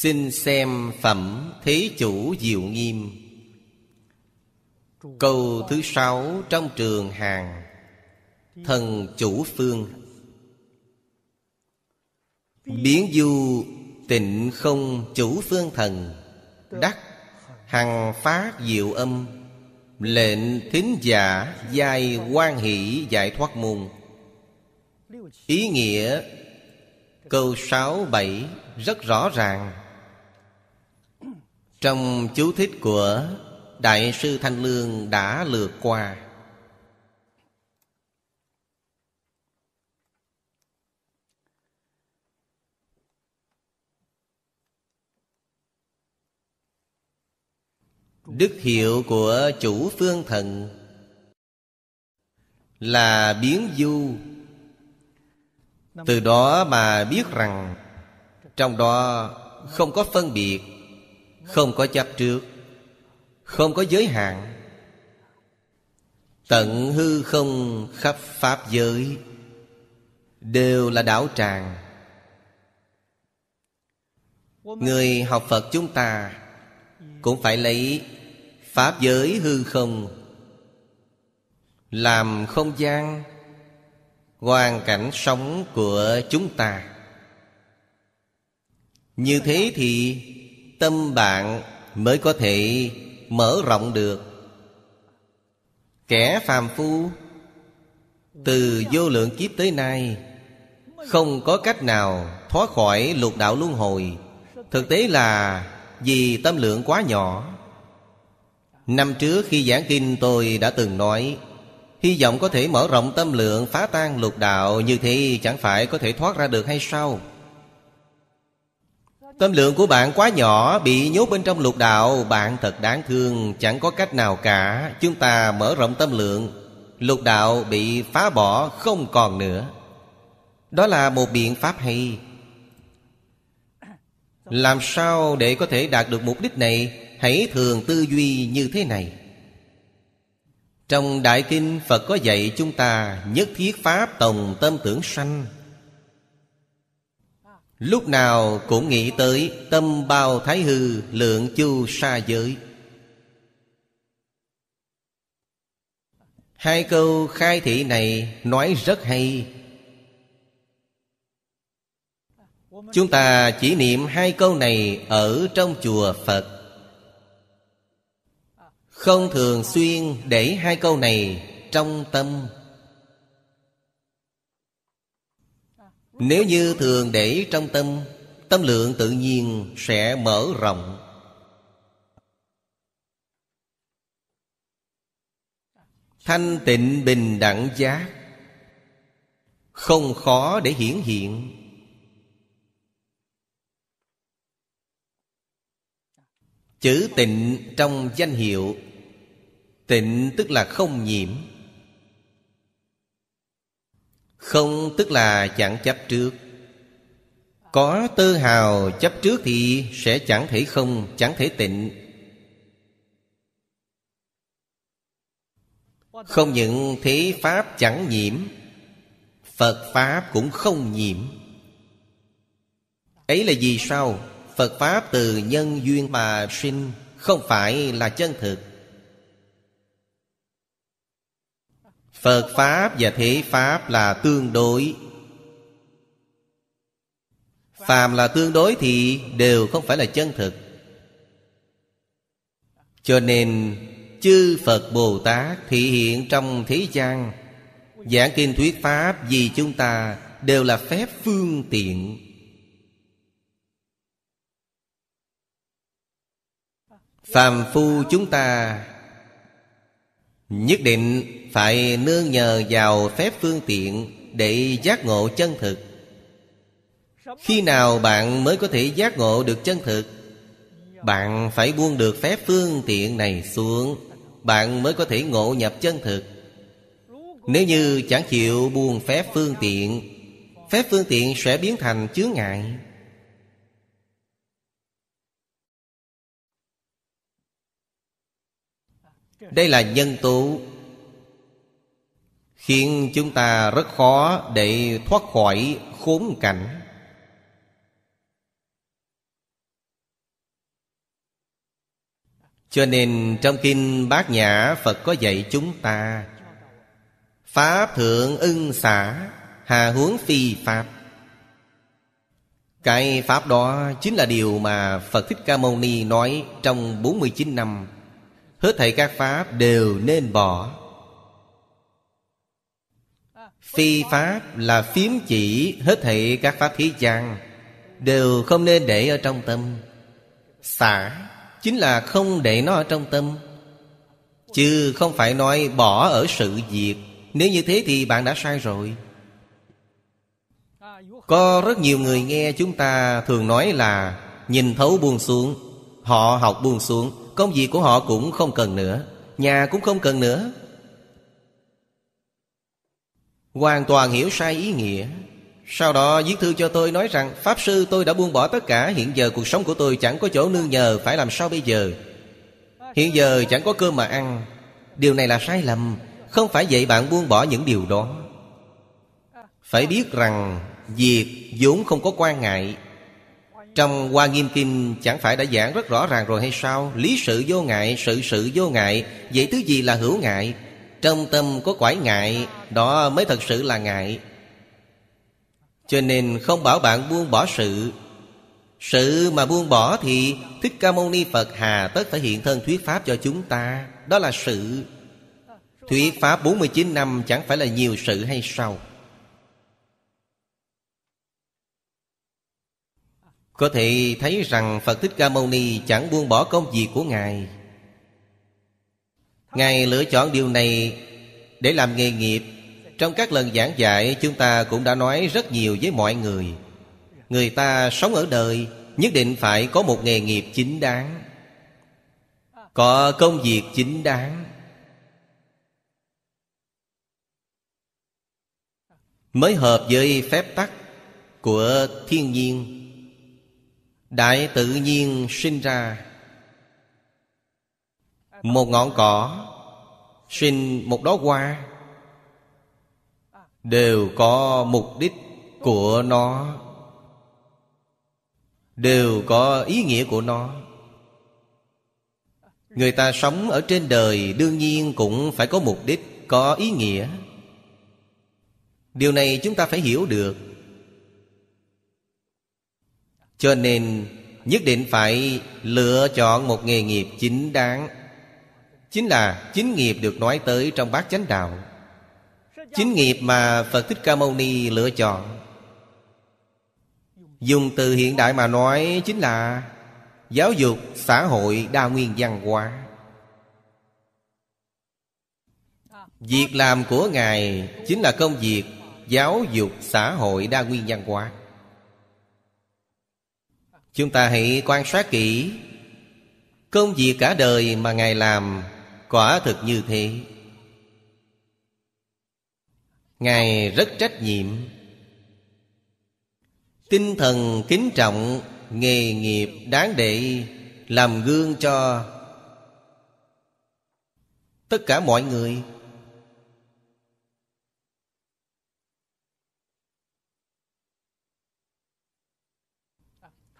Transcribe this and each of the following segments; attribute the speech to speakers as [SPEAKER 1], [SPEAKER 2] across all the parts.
[SPEAKER 1] Xin xem phẩm Thế Chủ Diệu Nghiêm. Câu thứ sáu trong trường hàng, Thần Chủ Phương. Biến du tịnh không chủ phương thần, Đắc hằng phát diệu âm, Lệnh thính giả giai quan hỷ giải thoát môn. Ý nghĩa, câu sáu bảy rất rõ ràng. Trong chú thích của Đại sư Thanh Lương đã lược qua. Đức hiệu của chủ phương thần Là biến du. Từ đó mà biết rằng, Trong đó không có phân biệt không có chấp trước, Không có giới hạn. Tận hư không khắp Pháp giới Đều là đảo tràng. Người học Phật chúng ta Cũng phải lấy Pháp giới hư không Làm không gian, Hoàn cảnh sống của chúng ta. Như thế thì Tâm bạn mới có thể mở rộng được. Kẻ phàm phu, Từ vô lượng kiếp tới nay, Không có cách nào thoát khỏi lục đạo luân hồi. Thực tế là vì tâm lượng quá nhỏ. Năm trước khi giảng kinh, tôi đã từng nói, Hy vọng có thể mở rộng tâm lượng phá tan lục đạo Như thế chẳng phải có thể thoát ra được hay sao? Tâm lượng của bạn quá nhỏ, Bị nhốt bên trong lục đạo, Bạn thật đáng thương, Chẳng có cách nào cả. Chúng ta mở rộng tâm lượng, Lục đạo bị phá bỏ không còn nữa. Đó là một biện pháp hay. Làm sao để có thể đạt được mục đích này? Hãy thường tư duy như thế này. Trong Đại Kinh, Phật có dạy chúng ta Nhất thiết Pháp tổng tâm tưởng sanh. Lúc nào cũng nghĩ tới Tâm bao thái hư lượng chu sa giới. Hai câu khai thị này nói rất hay. Chúng ta chỉ niệm hai câu này ở trong chùa Phật. Không thường xuyên để hai câu này trong tâm. Nếu như thường để trong tâm Tâm lượng tự nhiên sẽ mở rộng. Thanh tịnh bình đẳng giác. Không khó để hiển hiện. Chữ tịnh trong danh hiệu. Tịnh tức là không nhiễm. Không tức là chẳng chấp trước. Có tơ hào chấp trước thì sẽ chẳng thể không, chẳng thể tịnh. Không những thế Pháp chẳng nhiễm Phật Pháp cũng không nhiễm. Ấy là vì sao? Phật Pháp từ nhân duyên mà sinh Không phải là chân thực. Phật Pháp và Thế Pháp là tương đối. Phàm là tương đối thì đều không phải là chân thực. Cho nên, chư Phật Bồ Tát thị hiện trong thế gian, Giảng kinh thuyết Pháp vì chúng ta đều là phép phương tiện. Phàm phu chúng ta Nhất định phải nương nhờ vào phép phương tiện Để giác ngộ chân thực. Khi nào bạn mới có thể giác ngộ được chân thực? Bạn phải buông được phép phương tiện này xuống, Bạn mới có thể ngộ nhập chân thực. Nếu như chẳng chịu buông phép phương tiện, Phép phương tiện sẽ biến thành chướng ngại. Đây là nhân tố Khiến chúng ta rất khó để thoát khỏi khốn cảnh. Cho nên trong Kinh Bát Nhã, Phật có dạy chúng ta Pháp thượng ưng xả, Hà huống phi Pháp. Cái Pháp đó chính là điều mà Phật Thích Ca Mâu Ni nói trong 49 năm. Hết thảy các Pháp đều nên bỏ. Phi Pháp là phiếm chỉ, hết thảy các Pháp thế gian Đều không nên để ở trong tâm. Xả Chính là không để nó ở trong tâm. Chứ không phải nói bỏ ở sự việc. Nếu như thế thì bạn đã sai rồi. Có rất nhiều người nghe chúng ta thường nói là Nhìn thấu buông xuống, Họ học buông xuống. Công việc của họ cũng không cần nữa. Nhà cũng không cần nữa. Hoàn toàn hiểu sai ý nghĩa. Sau đó, viết thư cho tôi nói rằng, Pháp sư, tôi đã buông bỏ tất cả. Hiện giờ cuộc sống của tôi chẳng có chỗ nương nhờ, Phải làm sao bây giờ? Hiện giờ chẳng có cơm mà ăn. Điều này là sai lầm. Không phải vậy bạn buông bỏ những điều đó. Phải biết rằng, Việc vốn không có quan ngại. Trong Hoa Nghiêm Kinh Chẳng phải đã giảng rất rõ ràng rồi hay sao? Lý sự vô ngại, sự sự vô ngại. Vậy thứ gì là hữu ngại? Trong tâm có quải ngại Đó mới thật sự là ngại. Cho nên không bảo bạn buông bỏ sự. Sự mà buông bỏ thì Thích Ca Mâu Ni Phật hà tất phải hiện thân thuyết Pháp cho chúng ta. Đó là sự. Thuyết Pháp 49 năm chẳng phải là nhiều sự hay sao? Có thể thấy rằng Phật Thích Ca Mâu Ni chẳng buông bỏ công việc của Ngài. Ngài lựa chọn điều này để làm nghề nghiệp. Trong các lần giảng dạy, chúng ta cũng đã nói rất nhiều với mọi người. Người ta sống ở đời, nhất định phải có một nghề nghiệp chính đáng. Có công việc chính đáng. Mới hợp với phép tắc của thiên nhiên. Đại tự nhiên sinh ra. Một ngọn cỏ Sinh một đóa hoa. Đều có mục đích của nó. Đều có ý nghĩa của nó. Người ta sống ở trên đời Đương nhiên cũng phải có mục đích, Có ý nghĩa. Điều này chúng ta phải hiểu được cho nên nhất định phải lựa chọn một nghề nghiệp chính đáng. Chính là chính nghiệp được nói tới trong bát chánh đạo. Chính nghiệp mà Phật Thích Ca Mâu Ni lựa chọn. Dùng từ hiện đại mà nói chính là Giáo dục xã hội đa nguyên văn hóa. Việc làm của Ngài chính là công việc Giáo dục xã hội đa nguyên văn hóa. Chúng ta hãy quan sát kỹ. Công việc cả đời mà Ngài làm Quả thực như thế. Ngài rất trách nhiệm. Tinh thần kính trọng, Nghề nghiệp đáng để Làm gương cho Tất cả mọi người.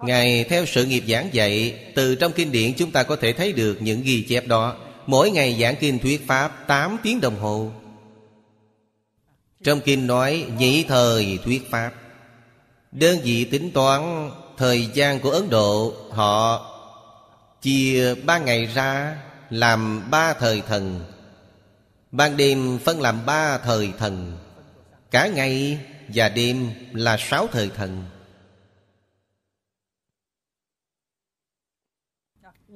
[SPEAKER 1] Ngài theo sự nghiệp giảng dạy, Từ trong kinh điển chúng ta có thể thấy được những ghi chép đó. Mỗi ngày giảng kinh thuyết Pháp 8 tiếng đồng hồ. Trong kinh nói nhị thời thuyết Pháp. Đơn vị tính toán thời gian của Ấn Độ, Họ chia ba ngày ra làm ba thời thần. Ban đêm phân làm ba thời thần. Cả ngày và đêm là sáu thời thần.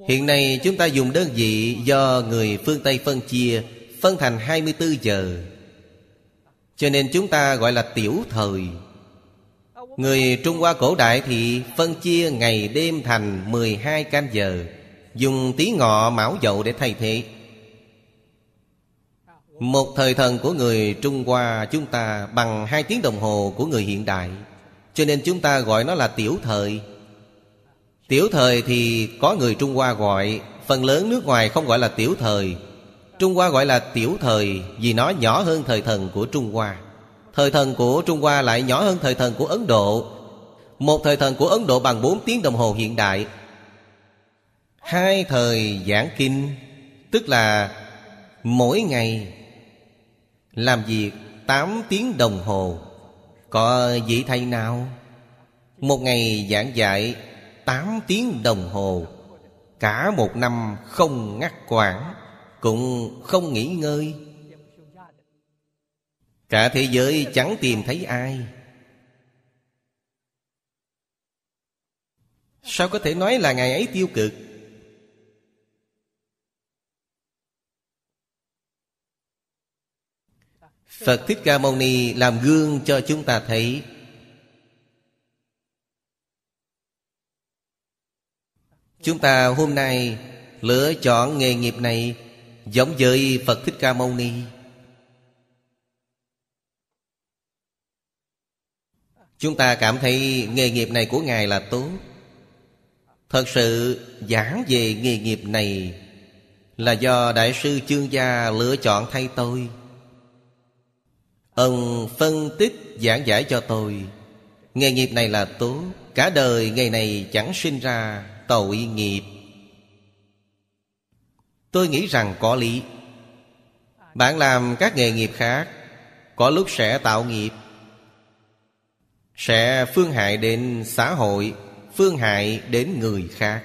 [SPEAKER 1] Hiện nay chúng ta dùng đơn vị do người phương Tây phân chia, Phân thành 24 giờ. Cho nên chúng ta gọi là tiểu thời. Người Trung Hoa cổ đại thì phân chia ngày đêm thành 12 canh giờ, Dùng tí ngọ mão dậu để thay thế. Một thời thần của người Trung Hoa chúng ta bằng hai tiếng đồng hồ của người hiện đại. Cho nên chúng ta gọi nó là tiểu thời. Tiểu thời thì có người Trung Hoa gọi, Phần lớn nước ngoài không gọi là tiểu thời. Trung Hoa gọi là tiểu thời Vì nó nhỏ hơn thời thần của Trung Hoa. Thời thần của Trung Hoa lại nhỏ hơn thời thần của Ấn Độ. Một thời thần của Ấn Độ bằng 4 tiếng đồng hồ hiện đại. Hai thời giảng kinh, Tức là mỗi ngày Làm việc 8 tiếng đồng hồ. Có vị thầy nào? Một ngày giảng dạy 8 tiếng đồng hồ. Cả một năm không ngắt quãng, Cũng không nghỉ ngơi. Cả thế giới chẳng tìm thấy ai. Sao có thể nói là ngày ấy tiêu cực? Phật Thích Ca Mâu Ni làm gương cho chúng ta thấy Chúng ta hôm nay lựa chọn nghề nghiệp này Giống với Phật Thích Ca Mâu Ni. Chúng ta cảm thấy nghề nghiệp này của Ngài là tốt. Thật sự giảng về nghề nghiệp này Là do Đại sư Chương Gia lựa chọn thay tôi. Ông phân tích giảng giải cho tôi, Nghề nghiệp này là tốt, Cả đời ngày này chẳng sinh ra tội nghiệp. Tôi nghĩ rằng có lý. Bạn làm các nghề nghiệp khác, Có lúc sẽ tạo nghiệp. Sẽ phương hại đến xã hội, Phương hại đến người khác.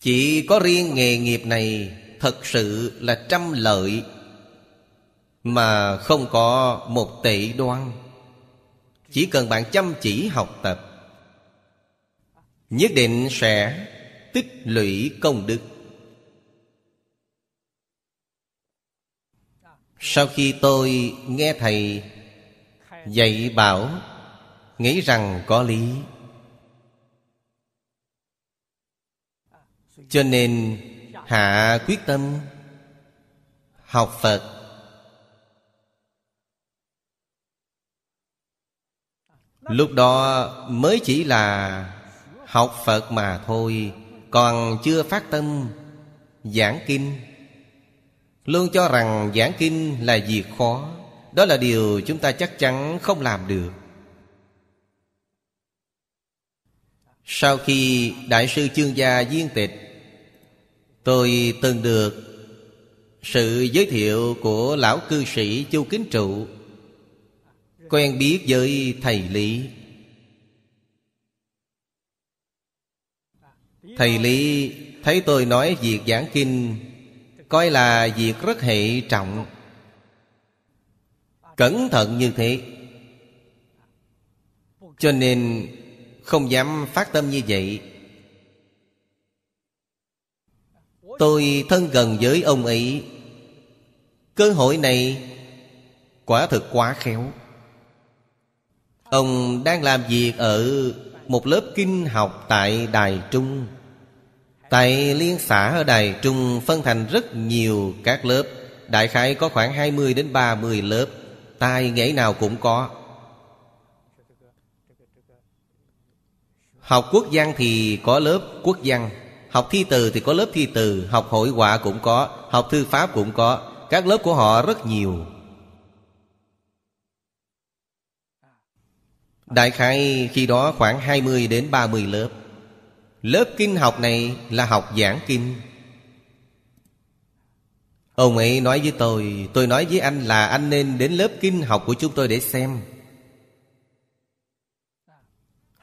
[SPEAKER 1] Chỉ có riêng nghề nghiệp này Thật sự là trăm lợi, Mà không có một tệ đoan. Chỉ cần bạn chăm chỉ học tập Nhất định sẽ tích lũy công đức. Sau khi tôi nghe Thầy dạy bảo, Nghĩ rằng có lý. Cho nên hạ quyết tâm Học Phật. Lúc đó mới chỉ là học Phật mà thôi, Còn chưa phát tâm, giảng kinh. Luôn cho rằng giảng kinh là việc khó, Đó là điều chúng ta chắc chắn không làm được. Sau khi Đại sư Chương Gia viên tịch, Tôi từng được sự giới thiệu của lão cư sĩ Chu Kính Trụ, Quen biết với thầy Lý. Thầy Lý, thấy tôi nói việc giảng kinh, Coi là việc rất hệ trọng. Cẩn thận như thế. Cho nên, không dám phát tâm như vậy. Tôi thân gần với ông ấy. Cơ hội này Quả thực quá khéo. Ông đang làm việc ở một lớp kinh học tại Đài Trung. Tại liên xã ở Đài Trung phân thành rất nhiều các lớp. Đại khái có khoảng 20 đến 30 lớp. Tai nghệ nào cũng có. Học quốc văn thì có lớp quốc văn. Học thi từ thì có lớp thi từ. Học hội họa cũng có. Học thư pháp cũng có. Các lớp của họ rất nhiều. Đại khái khi đó khoảng 20 đến 30 lớp. Lớp kinh học này là học giảng kinh. Ông ấy nói với tôi Tôi nói với anh là anh nên đến lớp kinh học của chúng tôi để xem.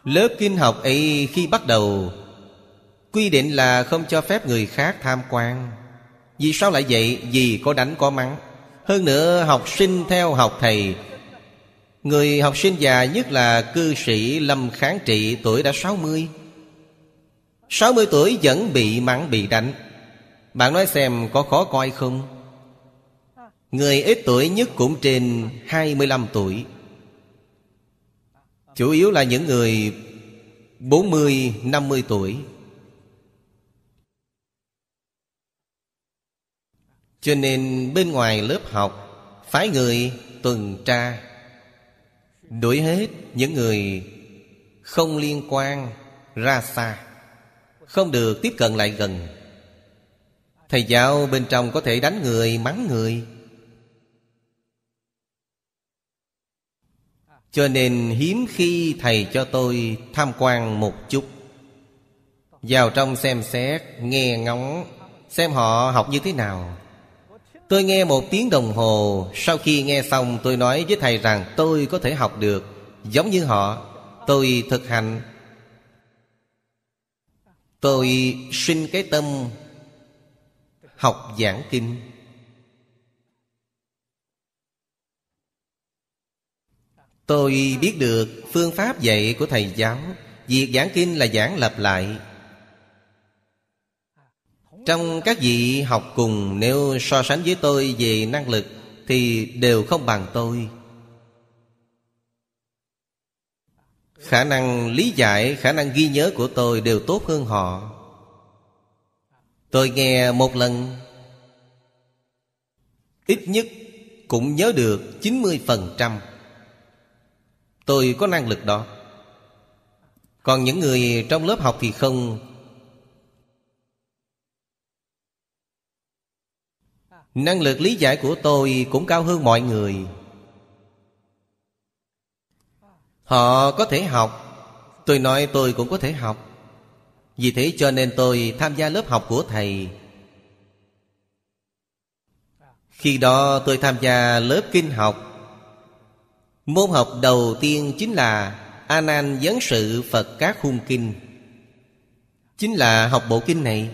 [SPEAKER 1] Lớp kinh học ấy khi bắt đầu, Quy định là không cho phép người khác tham quan. Vì sao lại vậy? Vì có đánh có mắng. Hơn nữa, học sinh theo học thầy, Người học sinh già nhất là cư sĩ Lâm Kháng Trị, tuổi đã 60 60 tuổi vẫn bị mắng bị đánh. Bạn nói xem có khó coi không? Người ít tuổi nhất cũng trên 25 tuổi. Chủ yếu là những người 40, 50 tuổi. Cho nên bên ngoài lớp học Phái người tuần tra. Đuổi hết những người không liên quan ra xa. Không được tiếp cận lại gần. Thầy giáo bên trong có thể đánh người, mắng người. Cho nên hiếm khi thầy cho tôi tham quan một chút. Vào trong xem xét, nghe ngóng Xem họ học như thế nào. Tôi nghe một tiếng đồng hồ Sau khi nghe xong tôi nói với thầy rằng Tôi có thể học được Giống như họ. Tôi thực hành Tôi sinh cái tâm Học giảng kinh. Tôi biết được phương pháp dạy của Thầy giáo. Việc giảng kinh là giảng lặp lại. Trong các vị học cùng, Nếu so sánh với tôi về năng lực Thì đều không bằng tôi. Khả năng lý giải, khả năng ghi nhớ của tôi đều tốt hơn họ. Tôi nghe một lần Ít nhất cũng nhớ được 90% Tôi có năng lực đó. Còn những người trong lớp học thì không. Năng lực lý giải của tôi cũng cao hơn mọi người. Họ có thể học. Tôi nói tôi cũng có thể học. Vì thế cho nên tôi tham gia lớp học của thầy. Khi đó tôi tham gia lớp kinh học. Môn học đầu tiên chính là A Nan Vấn Sự Phật Các Khung Kinh. Chính là học bộ kinh này.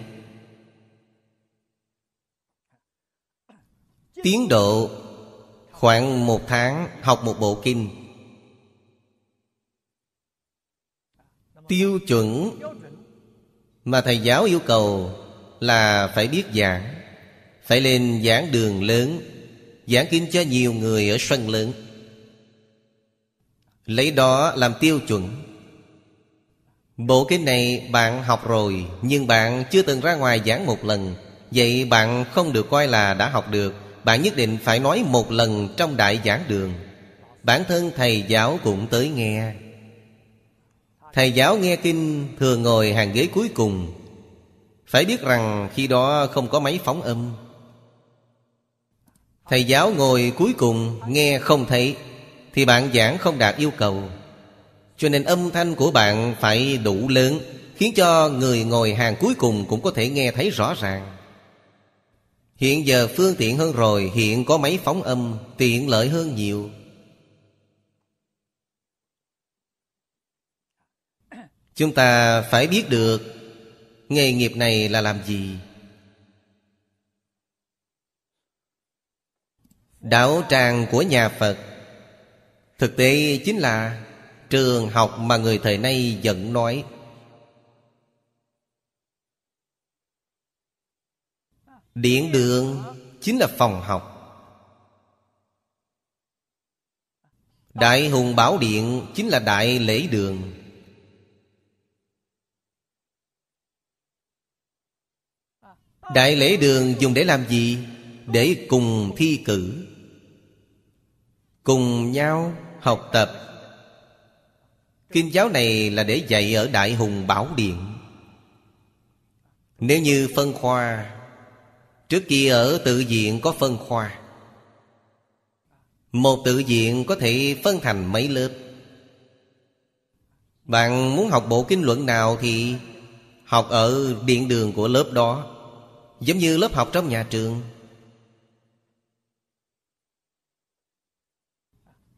[SPEAKER 1] Tiến độ khoảng một tháng học một bộ kinh. Tiêu chuẩn mà thầy giáo yêu cầu là phải biết giảng. Phải lên giảng đường lớn, Giảng kinh cho nhiều người ở sân lớn. Lấy đó làm tiêu chuẩn. Bộ kinh này bạn học rồi, Nhưng bạn chưa từng ra ngoài giảng một lần. Vậy bạn không được coi là đã học được. Bạn nhất định phải nói một lần trong đại giảng đường. Bản thân thầy giáo cũng tới nghe. Thầy giáo nghe kinh, thường ngồi hàng ghế cuối cùng. Phải biết rằng khi đó không có máy phóng âm. Thầy giáo ngồi cuối cùng, nghe không thấy, Thì bạn giảng không đạt yêu cầu. Cho nên âm thanh của bạn phải đủ lớn, Khiến cho người ngồi hàng cuối cùng cũng có thể nghe thấy rõ ràng. Hiện giờ phương tiện hơn rồi, Hiện có máy phóng âm, Tiện lợi hơn nhiều. Chúng ta phải biết được Nghề nghiệp này là làm gì. Đạo tràng của nhà Phật Thực tế chính là Trường học mà người thời nay vẫn nói. Điện đường chính là phòng học. Đại hùng bảo điện chính là đại lễ đường. Đại lễ đường dùng để làm gì? Để cùng thi cử. Cùng nhau học tập. Kinh giáo này là để dạy ở Đại Hùng Bảo Điện. Nếu như phân khoa, Trước kia ở tự viện có phân khoa. Một tự viện có thể phân thành mấy lớp. Bạn muốn học bộ kinh luận nào thì Học ở điện đường của lớp đó. Giống như lớp học trong nhà trường.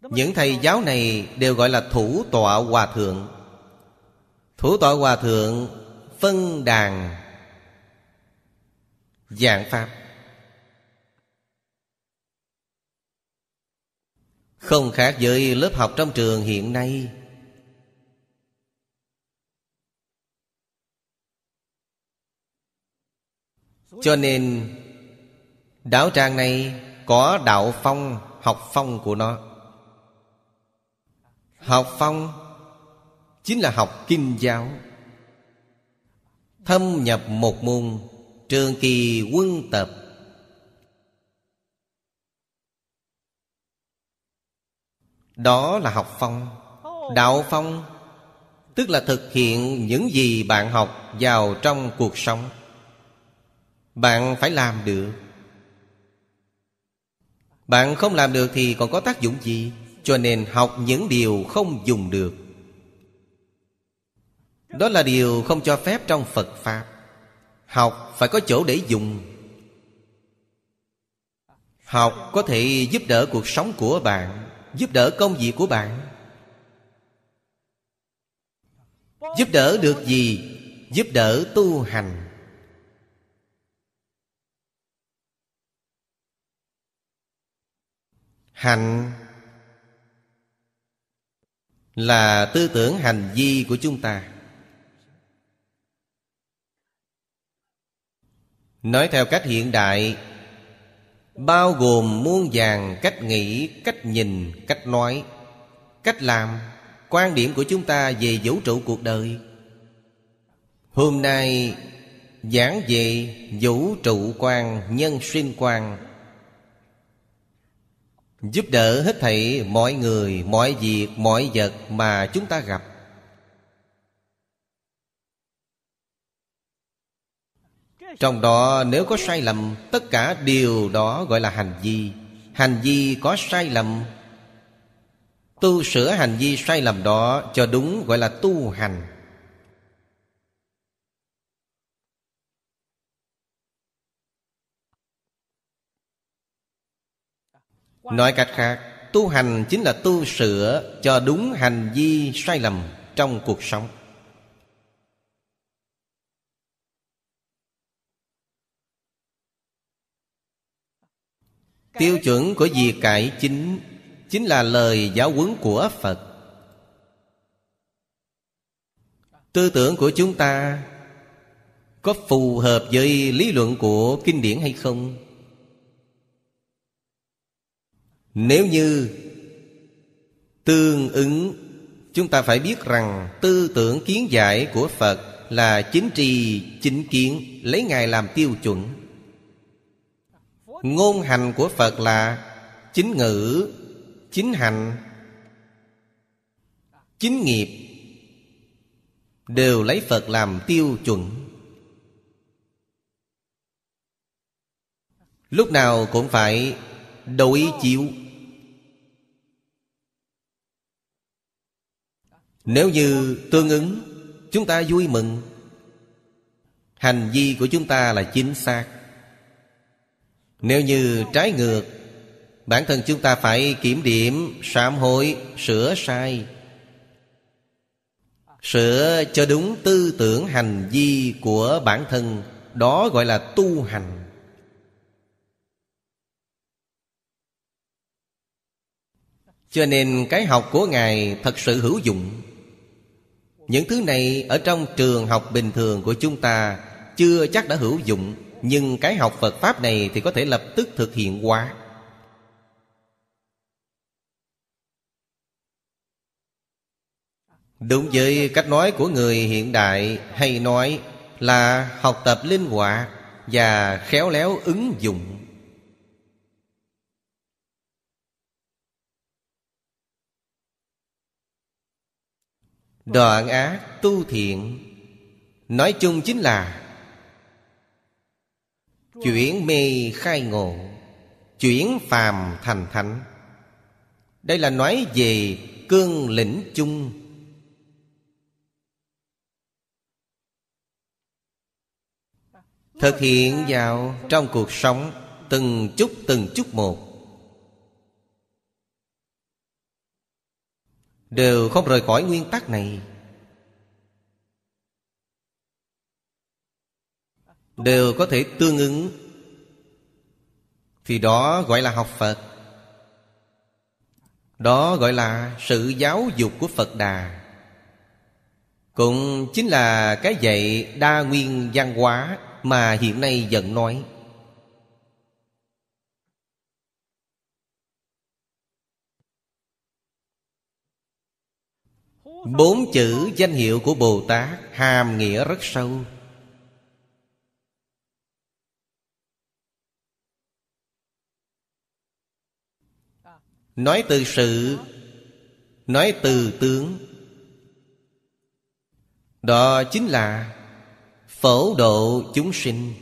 [SPEAKER 1] Những thầy giáo này đều gọi là thủ tọa hòa thượng. Thủ tọa hòa thượng phân đàn Giảng Pháp. Không khác với lớp học trong trường hiện nay. Cho nên Đạo tràng này có đạo phong, Học phong của nó. Học phong Chính là học kinh giáo. Thâm nhập một môn, Trường kỳ quân tập. Đó là học phong. Đạo phong Tức là thực hiện những gì bạn học vào trong cuộc sống. Bạn phải làm được. Bạn không làm được thì còn có tác dụng gì? Cho nên học những điều không dùng được. Đó là điều không cho phép trong Phật Pháp. Học phải có chỗ để dùng. Học có thể giúp đỡ cuộc sống của bạn, Giúp đỡ công việc của bạn. Giúp đỡ được gì? Giúp đỡ tu hành. Hành Là tư tưởng hành vi của chúng ta. Nói theo cách hiện đại Bao gồm muôn vàng cách nghĩ, cách nhìn, cách nói Cách làm Quan điểm của chúng ta về vũ trụ cuộc đời. Hôm nay giảng về vũ trụ quan, nhân sinh quan Giúp đỡ hết thảy mọi người, mọi việc, mọi vật mà chúng ta gặp. Trong đó nếu có sai lầm Tất cả điều đó gọi là hành vi. Hành vi có sai lầm Tu sửa hành vi sai lầm đó Cho đúng gọi là tu hành. Nói cách khác Tu hành chính là tu sửa Cho đúng hành vi sai lầm Trong cuộc sống Tiêu chuẩn của việc cải chính Chính là lời giáo huấn của Phật Tư tưởng của chúng ta Có phù hợp với lý luận của kinh điển hay không? Nếu như tương ứng, Chúng ta phải biết rằng Tư tưởng kiến giải của Phật Là chính trì, chính kiến, Lấy Ngài làm tiêu chuẩn. Ngôn hành của Phật là Chính ngữ, Chính hành, Chính nghiệp, Đều lấy Phật làm tiêu chuẩn. Lúc nào cũng phải đối chiếu. Nếu như tương ứng, Chúng ta vui mừng. Hành vi của chúng ta là chính xác. Nếu như trái ngược, Bản thân chúng ta phải kiểm điểm, Sám hối, Sửa sai. Sửa cho đúng tư tưởng hành vi của bản thân, Đó gọi là tu hành. Cho nên cái học của Ngài thật sự hữu dụng những thứ này ở trong trường học bình thường của chúng ta Chưa chắc đã hữu dụng, Nhưng cái học Phật Pháp này thì có thể lập tức thực hiện hóa. Đúng với cách nói của người hiện đại hay nói là học tập linh hoạt và khéo léo ứng dụng. Đoạn ác tu thiện. Nói chung chính là Chuyển mê khai ngộ, Chuyển phàm thành thánh. Đây là nói về cương lĩnh chung. Thực hiện vào trong cuộc sống Từng chút từng chút một. Đều không rời khỏi nguyên tắc này. Đều có thể tương ứng. Thì đó gọi là học Phật. Đó gọi là sự giáo dục của Phật Đà. Cũng chính là cái dạy đa nguyên văn hóa Mà hiện nay vẫn nói. Bốn chữ danh hiệu của Bồ Tát Hàm nghĩa rất sâu. Nói từ sự, Nói từ tướng. Đó chính là Phổ độ chúng sinh.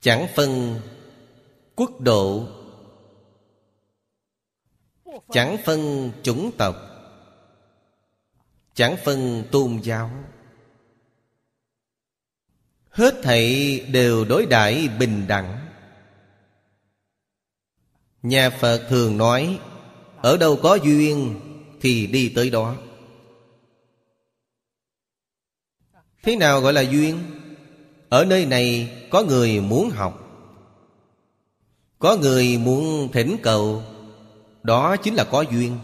[SPEAKER 1] Chẳng phân quốc độ. Chẳng phân chủng tộc, Chẳng phân tôn giáo. Hết thảy đều đối đãi bình đẳng. Nhà Phật thường nói, Ở đâu có duyên Thì đi tới đó. Thế nào gọi là duyên? Ở nơi này có người muốn học, Có người muốn thỉnh cầu đó chính là có duyên.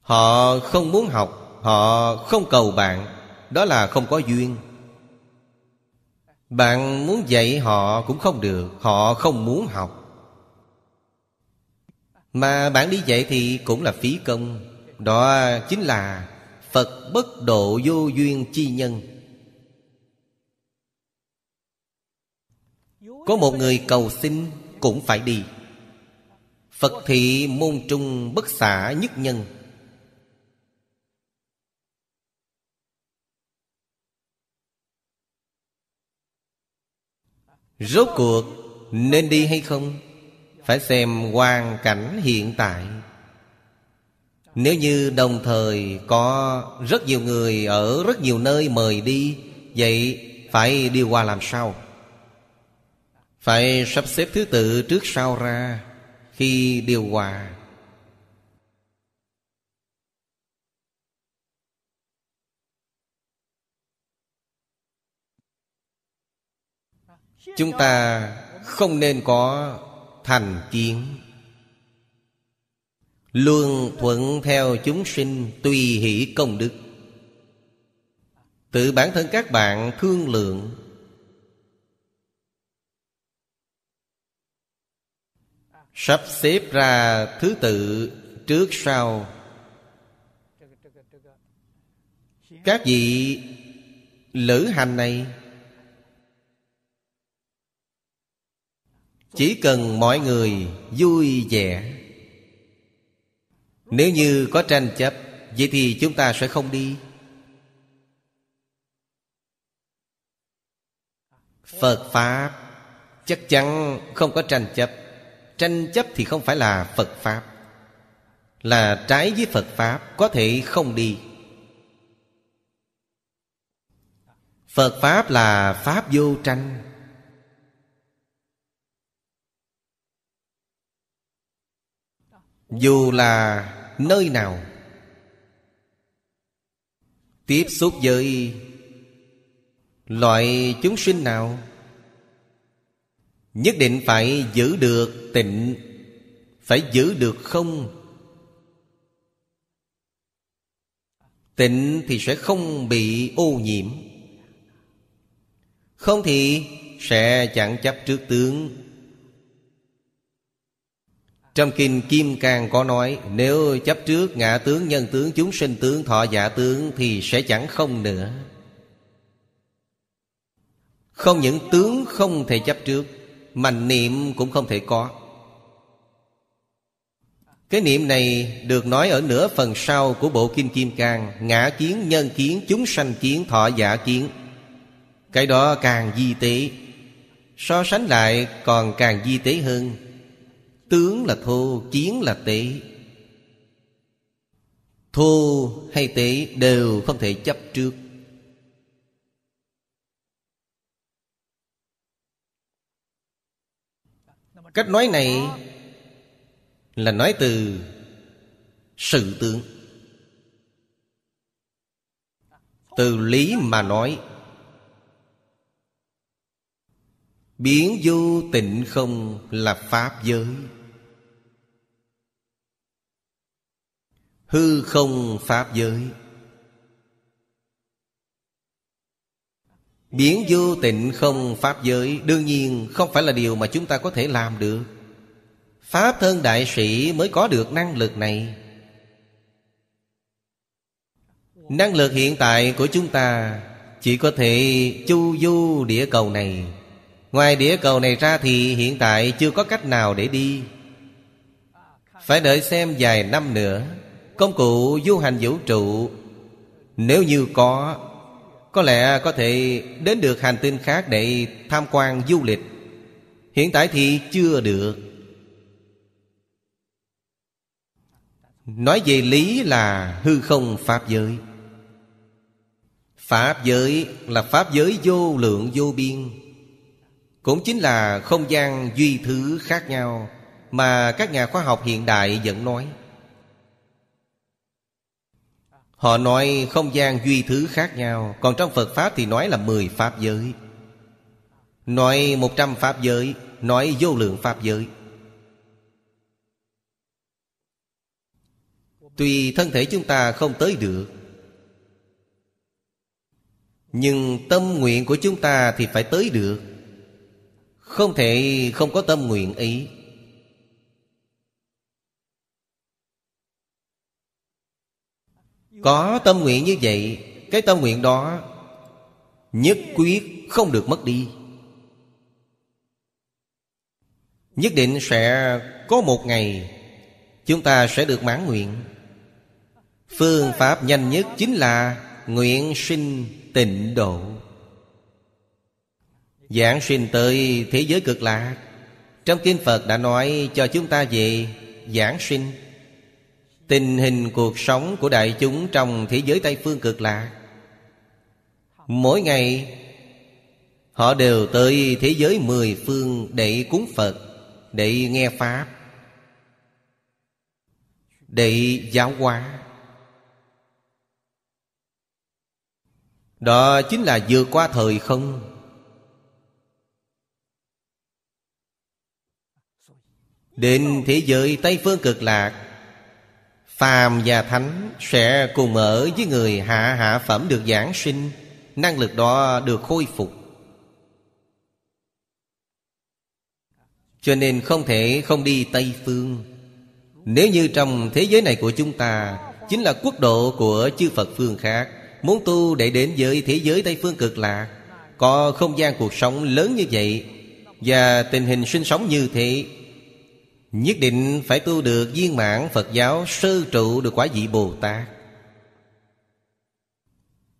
[SPEAKER 1] Họ không muốn học, Họ không cầu bạn. Đó là không có duyên. Bạn muốn dạy họ cũng không được, Họ không muốn học. Mà bạn đi dạy thì cũng là phí công. Đó chính là Phật bất độ vô duyên chi nhân. Có một người cầu xin cũng phải đi. Phật thị môn trung bất xả nhất nhân. Rốt cuộc nên đi hay không? Phải xem hoàn cảnh hiện tại. Nếu như đồng thời có rất nhiều người ở rất nhiều nơi mời đi, Vậy phải đi qua làm sao? Phải sắp xếp thứ tự trước sau ra. Khi điều hòa. Chúng ta không nên có thành kiến. Luôn thuận theo chúng sinh tùy hỷ công đức. Tự bản thân các bạn thương lượng Sắp xếp ra thứ tự trước sau. Các vị lữ hành này, Chỉ cần mọi người vui vẻ. Nếu như có tranh chấp, Vậy thì chúng ta sẽ không đi. Phật Pháp Chắc chắn không có tranh chấp. Tranh chấp thì không phải là Phật Pháp. Là trái với Phật Pháp, Có thể không đi. Phật Pháp là Pháp vô tranh. Dù là nơi nào, Tiếp xúc với Loại chúng sinh nào Nhất định phải giữ được tịnh Phải giữ được không? Tịnh thì sẽ không bị ô nhiễm. Không thì sẽ chẳng chấp trước tướng. Trong Kinh Kim Cang có nói Nếu chấp trước ngã tướng, nhân tướng, chúng sinh tướng, thọ giả tướng Thì sẽ chẳng không nữa. Không những tướng không thể chấp trước. Mạnh niệm cũng không thể có. Cái niệm này được nói ở nửa phần sau của bộ Kinh Kim Cang Ngã kiến, nhân kiến, chúng sanh kiến, thọ giả kiến. Cái đó càng di tế. So sánh lại còn càng di tế hơn. Tướng là thô, chiến là tế. Thô hay tế đều không thể chấp trước. Cách nói này Là nói từ Sự tướng Từ lý mà nói, Biến vô tịnh không là Pháp giới. Hư không Pháp giới. Biến vô tịnh không Pháp giới, Đương nhiên không phải là điều mà chúng ta có thể làm được. Pháp thân đại sĩ mới có được năng lực này. Năng lực hiện tại của chúng ta Chỉ có thể chu du địa cầu này. Ngoài địa cầu này ra thì hiện tại chưa có cách nào để đi. Phải đợi xem vài năm nữa, Công cụ du hành vũ trụ, Nếu như có có lẽ có thể đến được hành tinh khác để tham quan du lịch. Hiện tại thì chưa được. Nói về lý là hư không pháp giới. Pháp giới là pháp giới vô lượng vô biên. Cũng chính là không gian duy thứ khác nhau Mà các nhà khoa học hiện đại vẫn nói. Họ nói không gian duy thứ khác nhau, Còn trong Phật Pháp thì nói là mười Pháp giới. Nói một trăm Pháp giới, Nói vô lượng Pháp giới. Tuy thân thể chúng ta không tới được, Nhưng tâm nguyện của chúng ta thì phải tới được. Không thể không có tâm nguyện ấy. Có tâm nguyện như vậy, Cái tâm nguyện đó Nhất quyết không được mất đi. Nhất định sẽ có một ngày Chúng ta sẽ được mãn nguyện. Phương pháp nhanh nhất chính là Nguyện sinh tịnh độ. Giảng sinh tới thế giới cực lạc, Trong Kinh Phật đã nói cho chúng ta về Giảng sinh. Tình hình cuộc sống của đại chúng Trong thế giới Tây Phương cực lạc Mỗi ngày, Họ đều tới thế giới mười phương Để cúng Phật, Để nghe Pháp, Để giáo hóa. Đó chính là vượt qua thời không. Đến thế giới Tây Phương cực lạc Phàm và Thánh sẽ cùng ở với người hạ hạ phẩm được giảng sinh, Năng lực đó được khôi phục. Cho nên không thể không đi Tây Phương. Nếu như trong thế giới này của chúng ta Chính là quốc độ của chư Phật phương khác, Muốn tu để đến với thế giới Tây Phương cực lạc Có không gian cuộc sống lớn như vậy Và tình hình sinh sống như thế Nhất định phải tu được viên mãn Phật giáo sơ trụ được quả vị Bồ Tát.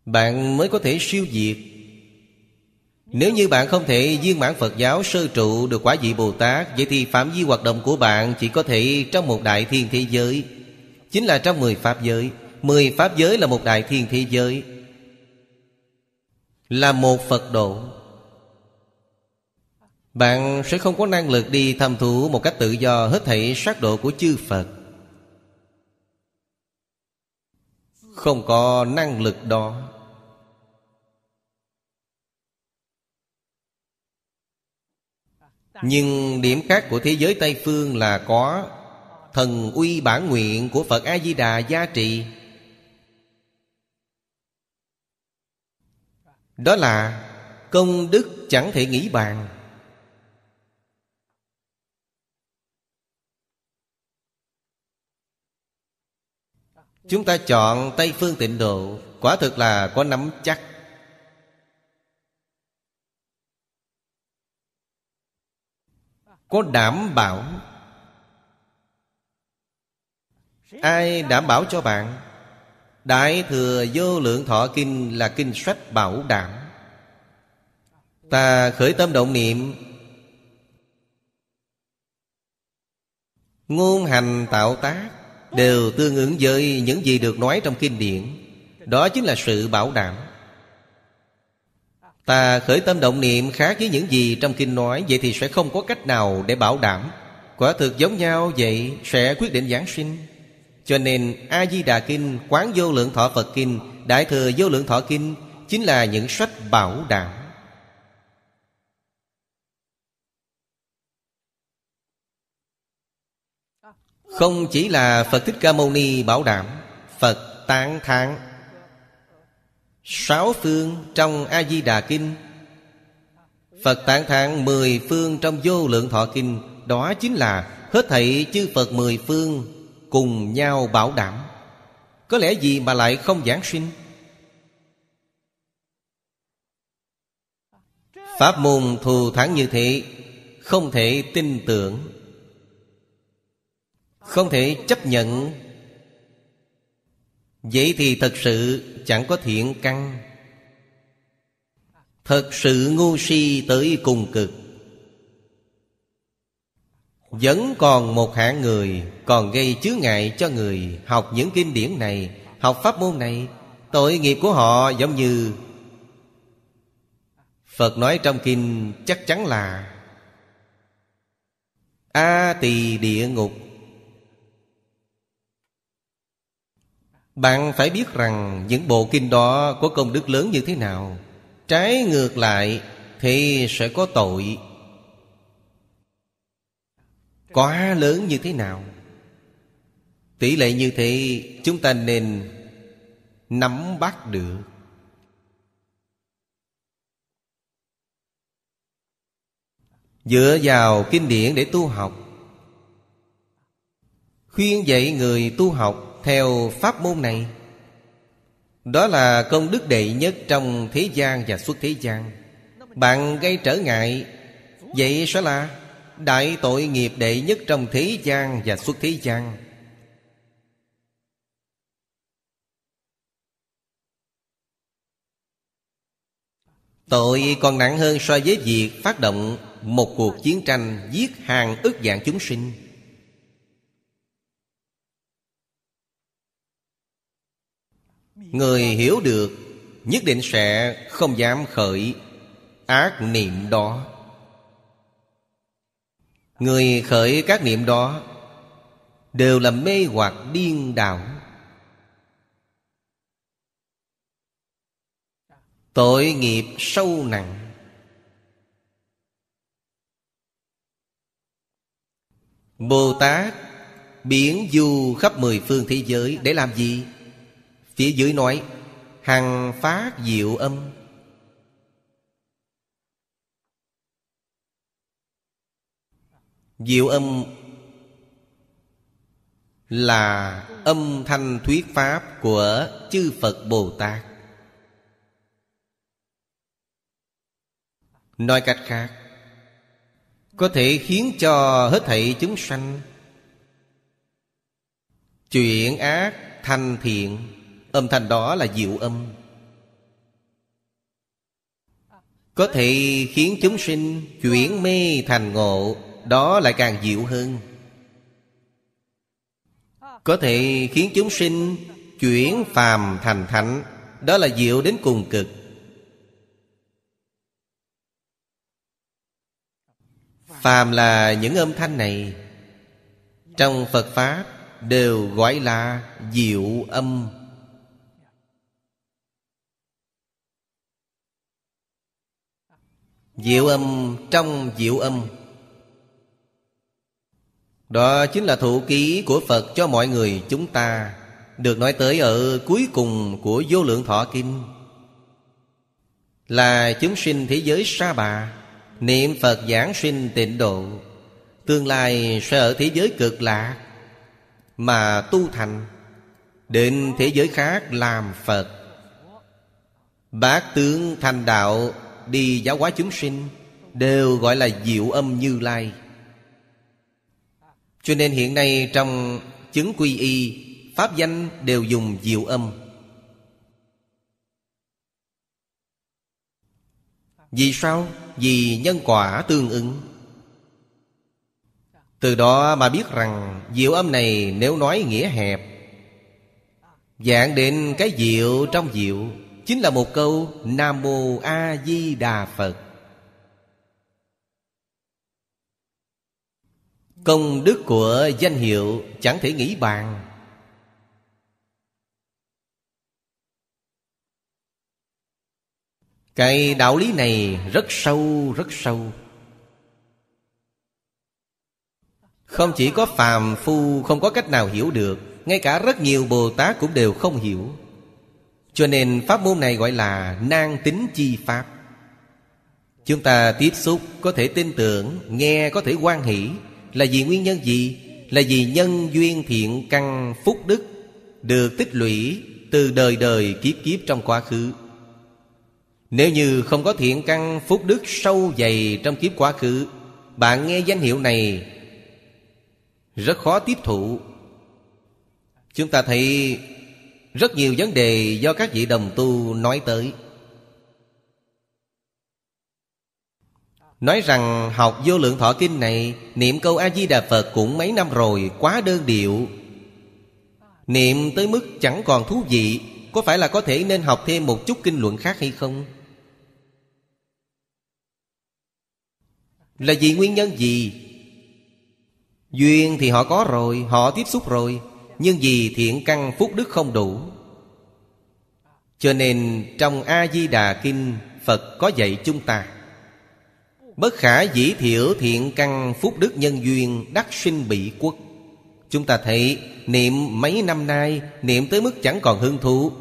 [SPEAKER 1] Bạn mới có thể siêu diệt. Nếu như bạn không thể viên mãn Phật giáo sơ trụ được quả vị Bồ Tát, Vậy thì phạm vi hoạt động của bạn chỉ có thể trong một đại thiên thế giới. Chính là trong mười Pháp giới. Mười Pháp giới là một đại thiên thế giới. Là một Phật độ. Bạn sẽ không có năng lực đi thăm thú một cách tự do hết thảy sát độ của chư Phật. Không có năng lực đó. Nhưng điểm khác của thế giới Tây Phương là có Thần uy bản nguyện của Phật A-di-đà gia trị Đó là công đức chẳng thể nghĩ bàn. Chúng ta chọn Tây Phương tịnh độ, Quả thực là có nắm chắc. Có đảm bảo. Ai đảm bảo cho bạn? Đại Thừa Vô Lượng Thọ Kinh là kinh sách bảo đảm. Ta khởi tâm động niệm. Ngôn hành tạo tác. Đều tương ứng với những gì được nói trong kinh điển. Đó chính là sự bảo đảm. Ta khởi tâm động niệm khác với những gì trong kinh nói Vậy thì sẽ không có cách nào để bảo đảm. Quả thực giống nhau vậy Sẽ quyết định Giáng sinh. Cho nên A-di-đà Kinh, Quán Vô Lượng Thọ Phật Kinh, Đại Thừa Vô Lượng Thọ Kinh Chính là những sách bảo đảm. Không chỉ là Phật Thích Ca Mâu Ni bảo đảm, Phật tán thán. Sáu phương trong A-di-đà Kinh. Phật tán thán mười phương trong vô lượng thọ kinh. Đó chính là hết thảy chư Phật mười phương cùng nhau bảo đảm. Có lẽ gì mà lại không giảng sinh? Pháp môn thù thắng như thế, không thể tin tưởng không thể chấp nhận. Vậy thì thật sự chẳng có thiện căn. Thật sự ngu si tới cùng cực. Vẫn còn một hạng người Còn gây chướng ngại cho người Học những kinh điển này, Học pháp môn này. Tội nghiệp của họ giống như Phật nói trong kinh chắc chắn là A tỳ địa ngục. Bạn phải biết rằng những bộ kinh đó có công đức lớn như thế nào. Trái ngược lại, thì sẽ có tội. Quá lớn như thế nào? Tỷ lệ như thế, chúng ta nên nắm bắt được. Dựa vào kinh điển để tu học. Khuyên dạy người tu học theo pháp môn này. Đó là công đức đệ nhất trong thế gian và suốt thế gian. Bạn gây trở ngại, Vậy sẽ là Đại tội nghiệp đệ nhất trong thế gian và suốt thế gian. Tội còn nặng hơn so với việc phát động một cuộc chiến tranh giết hàng ức dạng chúng sinh. Người hiểu được, Nhất định sẽ không dám khởi ác niệm đó. Người khởi các niệm đó Đều là mê hoặc điên đảo. Tội nghiệp sâu nặng. Bồ Tát biến du khắp mười phương thế giới Để làm gì? Phía dưới nói, Hằng phát diệu âm. Diệu âm Là âm thanh thuyết pháp của chư Phật Bồ Tát. Nói cách khác, Có thể khiến cho hết thảy chúng sanh chuyển ác thành thiện. Âm thanh đó là diệu âm. Có thể khiến chúng sinh chuyển mê thành ngộ, Đó lại càng diệu hơn. Có thể khiến chúng sinh chuyển phàm thành thánh, Đó là diệu đến cùng cực. Phàm là những âm thanh này. Trong Phật Pháp đều gọi là diệu âm. Diệu âm trong diệu âm. Đó chính là thụ ký của Phật cho mọi người chúng ta, Được nói tới ở cuối cùng của vô lượng thọ kinh. Là chúng sinh thế giới sa bà, Niệm Phật giảng sinh tịnh độ, Tương lai sẽ ở thế giới cực lạc Mà tu thành, Đến thế giới khác làm Phật. Bát tướng thành đạo đi giáo hóa chúng sinh đều gọi là diệu âm như lai. Cho nên hiện nay trong chứng quy y, pháp danh đều dùng diệu âm. Vì sao? Vì nhân quả tương ứng. Từ đó mà biết rằng diệu âm này nếu nói nghĩa hẹp Dạng đến cái diệu trong diệu Chính là một câu Nam Mô A Di Đà Phật. Công đức của danh hiệu chẳng thể nghĩ bàn. Cái đạo lý này rất sâu, rất sâu. Không chỉ có phàm phu không có cách nào hiểu được Ngay cả rất nhiều Bồ Tát cũng đều không hiểu cho nên pháp môn này gọi là nang tính chi pháp. Chúng ta tiếp xúc có thể tin tưởng, Nghe có thể quan hỷ. Là vì nguyên nhân gì? Là vì nhân duyên thiện căn phúc đức Được tích lũy từ đời đời kiếp kiếp trong quá khứ. Nếu như không có thiện căn phúc đức sâu dày trong kiếp quá khứ, Bạn nghe danh hiệu này Rất khó tiếp thụ. Chúng ta thấy rất nhiều vấn đề do các vị đồng tu nói tới Nói rằng học vô lượng thọ kinh này, Niệm câu A-di-đà Phật cũng mấy năm rồi, Quá đơn điệu Niệm tới mức chẳng còn thú vị, Có phải là có thể nên học thêm một chút kinh luận khác hay không? Là vì nguyên nhân gì? Duyên thì họ có rồi, Họ tiếp xúc rồi nhưng vì thiện căn phúc đức không đủ, Cho nên trong A-di-đà Kinh Phật có dạy chúng ta, Bất khả dĩ thiểu thiện căn phúc đức nhân duyên Đắc sinh bị quốc Chúng ta thấy niệm mấy năm nay, Niệm tới mức chẳng còn hứng thú,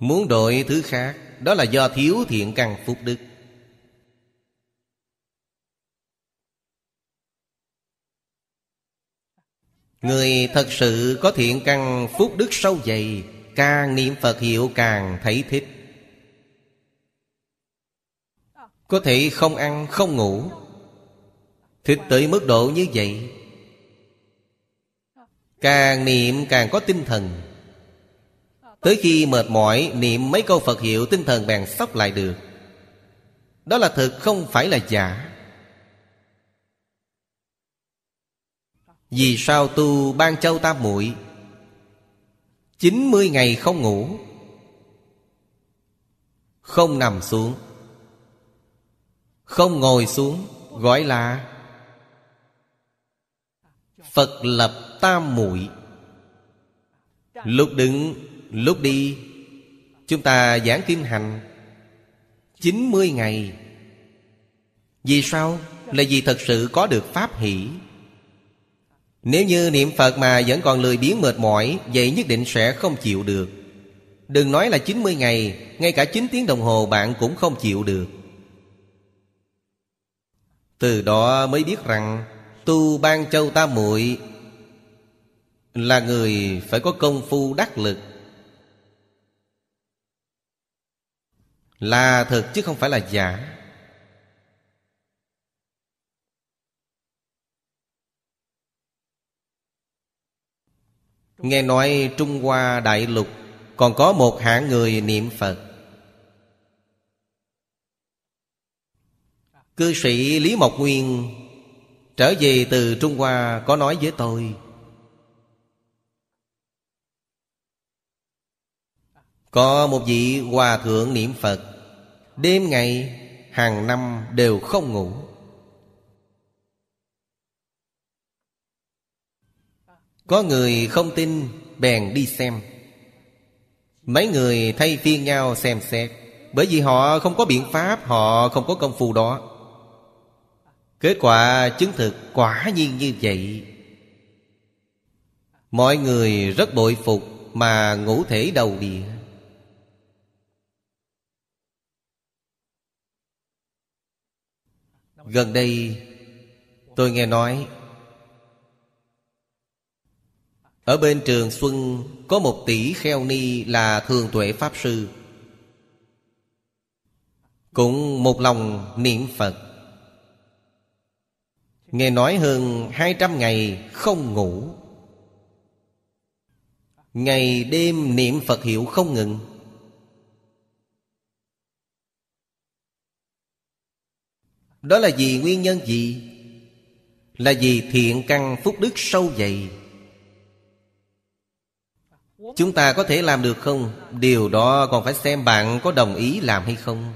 [SPEAKER 1] Muốn đổi thứ khác, Đó là do thiếu thiện căn phúc đức. Người thật sự có thiện căn, phúc đức sâu dày Càng niệm Phật hiệu càng thấy thích. Có thể không ăn, không ngủ, Thích tới mức độ như vậy. Càng niệm càng có tinh thần. Tới khi mệt mỏi, Niệm mấy câu Phật hiệu tinh thần bèn sóc lại được. Đó là thực, không phải là giả. Vì sao tu ban châu tam muội? 90 ngày không ngủ. Không nằm xuống. Không ngồi xuống, Gọi là Phật lập tam muội. Lúc đứng, Lúc đi, Chúng ta giảng kinh hành. 90 ngày. Vì sao? Là vì thật sự có được Pháp hỷ nếu như niệm Phật mà vẫn còn lười biếng mệt mỏi, Vậy nhất định sẽ không chịu được. Đừng nói là 90 ngày, Ngay cả 9 tiếng đồng hồ bạn cũng không chịu được. Từ đó mới biết rằng, Tu Ban Châu Tam muội Là người phải có công phu đắc lực. Là thật chứ không phải là giả. Nghe nói Trung Hoa Đại Lục Còn có một hạng người niệm Phật. Cư sĩ Lý Mộc Nguyên Trở về từ Trung Hoa có nói với tôi, Có một vị hòa thượng niệm Phật, Đêm ngày, hàng năm đều không ngủ. Có người không tin, Bèn đi xem. Mấy người thay phiên nhau xem xét. Bởi vì họ không có biện pháp, Họ không có công phu đó. Kết quả chứng thực quả nhiên như vậy. Mọi người rất bội phục Mà ngủ thể đầu địa Gần đây, Tôi nghe nói ở bên trường Xuân, Có một tỷ kheo ni là thường tuệ Pháp Sư. Cũng một lòng niệm Phật. Nghe nói hơn hai trăm ngày không ngủ. Ngày đêm niệm Phật hiệu không ngừng. Đó là vì nguyên nhân gì? Là vì thiện căn phúc đức sâu dày. Chúng ta có thể làm được không? Điều đó còn phải xem bạn có đồng ý làm hay không.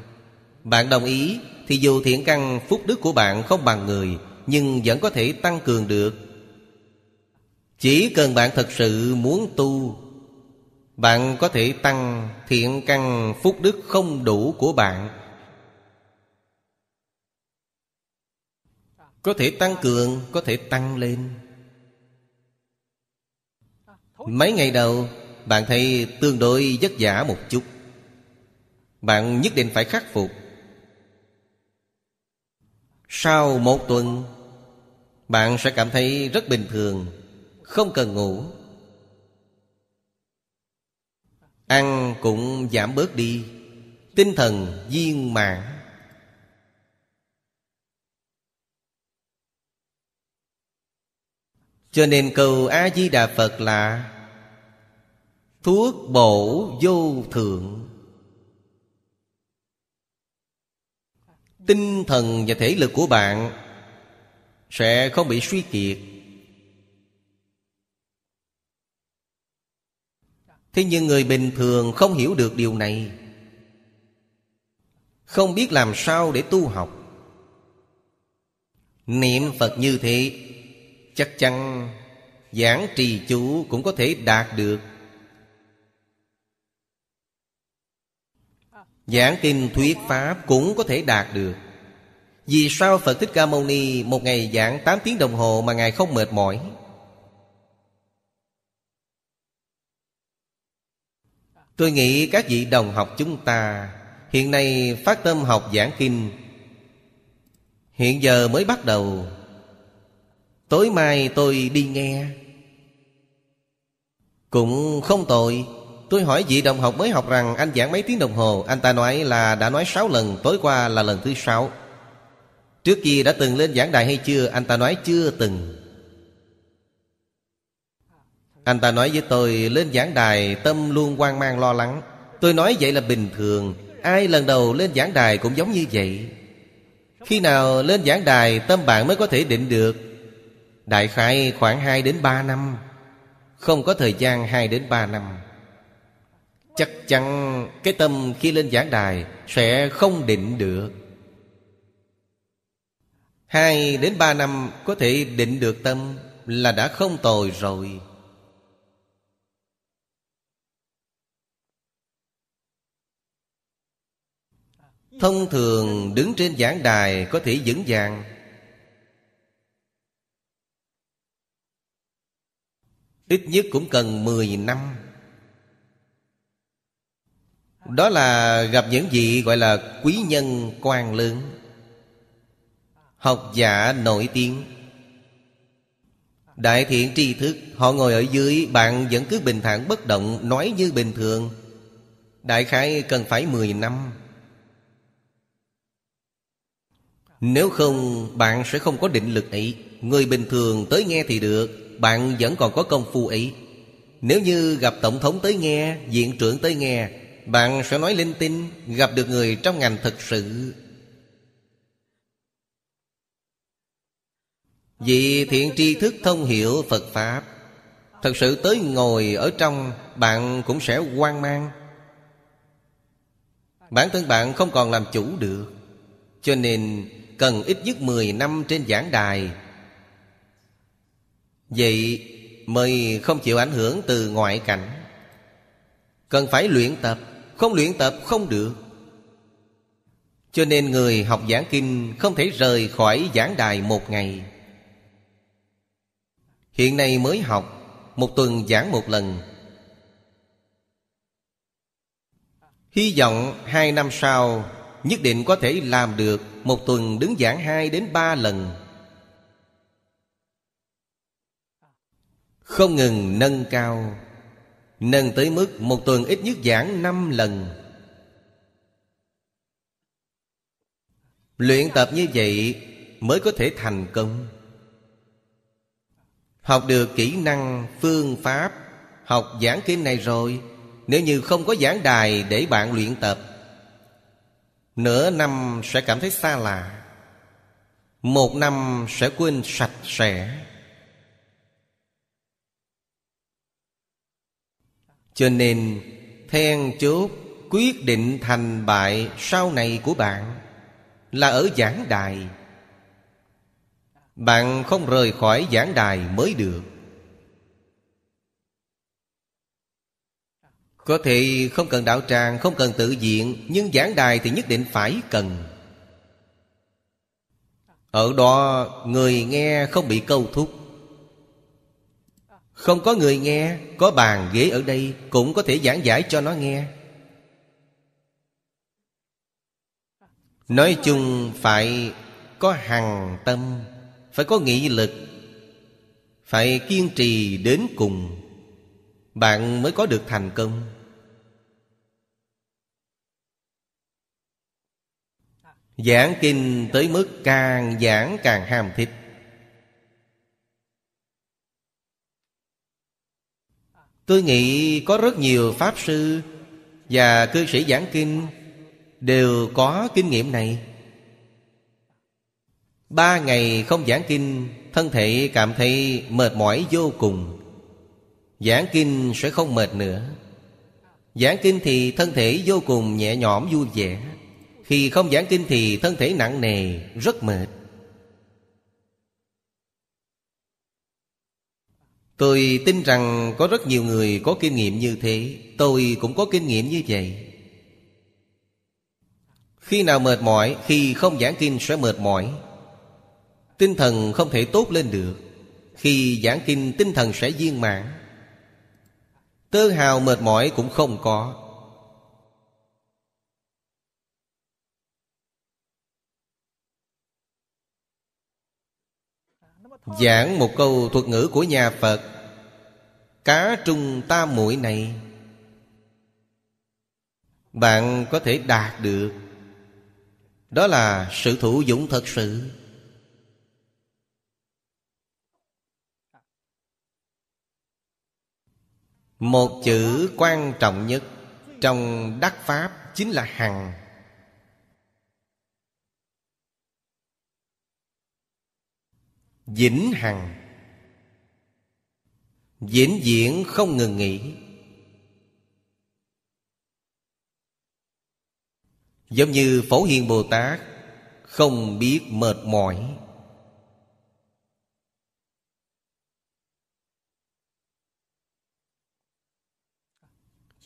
[SPEAKER 1] Bạn đồng ý Thì dù thiện căn phúc đức của bạn không bằng người Nhưng vẫn có thể tăng cường được. Chỉ cần bạn thật sự muốn tu Bạn có thể tăng thiện căn phúc đức không đủ của bạn. Có thể tăng cường, có thể tăng lên. Mấy ngày đầu bạn thấy tương đối vất vả một chút. Bạn nhất định phải khắc phục. Sau một tuần, Bạn sẽ cảm thấy rất bình thường, Không cần ngủ. Ăn cũng giảm bớt đi, Tinh thần viên mãn. Cho nên câu A-di-đà Phật là Thuốc bổ vô thượng. Tinh thần và thể lực của bạn Sẽ không bị suy kiệt. Thế nhưng người bình thường không hiểu được điều này. Không biết làm sao để tu học. Niệm Phật như thế, Chắc chắn Giảng trì chú cũng có thể đạt được Giảng kinh thuyết Pháp cũng có thể đạt được. Vì sao Phật Thích Ca Mâu Ni Một ngày giảng 8 tiếng đồng hồ mà Ngài không mệt mỏi? Tôi nghĩ các vị đồng học chúng ta Hiện nay phát tâm học giảng kinh, Hiện giờ mới bắt đầu. Tối mai tôi đi nghe. Cũng không tội Tôi hỏi vị đồng học mới học rằng Anh giảng mấy tiếng đồng hồ. Anh ta nói là đã nói 6 lần, Tối qua là lần thứ sáu. Trước kia đã từng lên giảng đài hay chưa? Anh ta nói chưa từng. Anh ta nói với tôi, Lên giảng đài, tâm luôn hoang mang lo lắng. Tôi nói vậy là bình thường. Ai lần đầu lên giảng đài cũng giống như vậy. Khi nào lên giảng đài, Tâm bạn mới có thể định được. Đại khái khoảng 2 đến 3 năm. Không có thời gian 2 đến 3 năm. Chắc chắn cái tâm khi lên giảng đài Sẽ không định được. Hai đến ba năm có thể định được tâm Là đã không tồi rồi. Thông thường đứng trên giảng đài có thể vững vàng. Ít nhất cũng cần 10 năm. Đó là gặp những vị gọi là quý nhân quan lớn, Học giả nổi tiếng. Đại thiện tri thức, Họ ngồi ở dưới, Bạn vẫn cứ bình thản bất động, Nói như bình thường. Đại khái cần phải 10 năm. Nếu không, bạn sẽ không có định lực ấy. Người bình thường tới nghe thì được, Bạn vẫn còn có công phu ấy. Nếu như gặp tổng thống tới nghe, Viện trưởng tới nghe bạn sẽ nói linh tinh, Gặp được người trong ngành thực sự. Vì thiện tri thức thông hiểu Phật Pháp Thật sự tới ngồi ở trong, Bạn cũng sẽ hoang mang. Bản thân bạn không còn làm chủ được, Cho nên cần ít nhất 10 năm trên giảng đài. Vậy mới không chịu ảnh hưởng từ ngoại cảnh, Cần phải luyện tập. Không luyện tập không được. Cho nên người học giảng kinh Không thể rời khỏi giảng đài một ngày. Hiện nay mới học, Một tuần giảng một lần. Hy vọng hai năm sau, Nhất định có thể làm được Một tuần đứng giảng hai đến ba lần. Không ngừng nâng cao. Nâng tới mức một tuần ít nhất giảng năm lần. Luyện tập như vậy mới có thể thành công. Học được kỹ năng, phương pháp Học giảng kinh này rồi Nếu như không có giảng đài để bạn luyện tập Nửa năm sẽ cảm thấy xa lạ Một năm sẽ quên sạch sẽ. Cho nên, then chốt quyết định thành bại sau này của bạn Là ở giảng đài. Bạn không rời khỏi giảng đài mới được. Có thể không cần đạo tràng, Không cần tự diện, Nhưng giảng đài thì nhất định phải cần. Ở đó, người nghe không bị câu thúc. Không có người nghe, Có bàn ghế ở đây Cũng có thể giảng giải cho nó nghe. Nói chung phải có hằng tâm, Phải có nghị lực, Phải kiên trì đến cùng. Bạn mới có được thành công. Giảng kinh tới mức càng giảng càng ham thích. Tôi nghĩ có rất nhiều Pháp Sư Và cư sĩ giảng kinh Đều có kinh nghiệm này. Ba ngày không giảng kinh, Thân thể cảm thấy mệt mỏi vô cùng. Giảng kinh sẽ không mệt nữa. Giảng kinh thì thân thể vô cùng nhẹ nhõm, vui vẻ. Khi không giảng kinh thì thân thể nặng nề, Rất mệt. Tôi tin rằng có rất nhiều người có kinh nghiệm như thế. Tôi cũng có kinh nghiệm như vậy. Khi nào mệt mỏi, Khi không giảng kinh sẽ mệt mỏi. Tinh thần không thể tốt lên được. Khi giảng kinh, tinh thần sẽ viên mãn. Tơ hào mệt mỏi cũng không có. Giảng một câu thuật ngữ của nhà Phật, Cá trung ta mũi này. Bạn có thể đạt được. Đó là sự thủ dũng thật sự. Một chữ quan trọng nhất Trong đắc Pháp chính là hằng. Vĩnh hằng. Vĩnh viễn không ngừng nghỉ. Giống như Phổ Hiền Bồ Tát, Không biết mệt mỏi.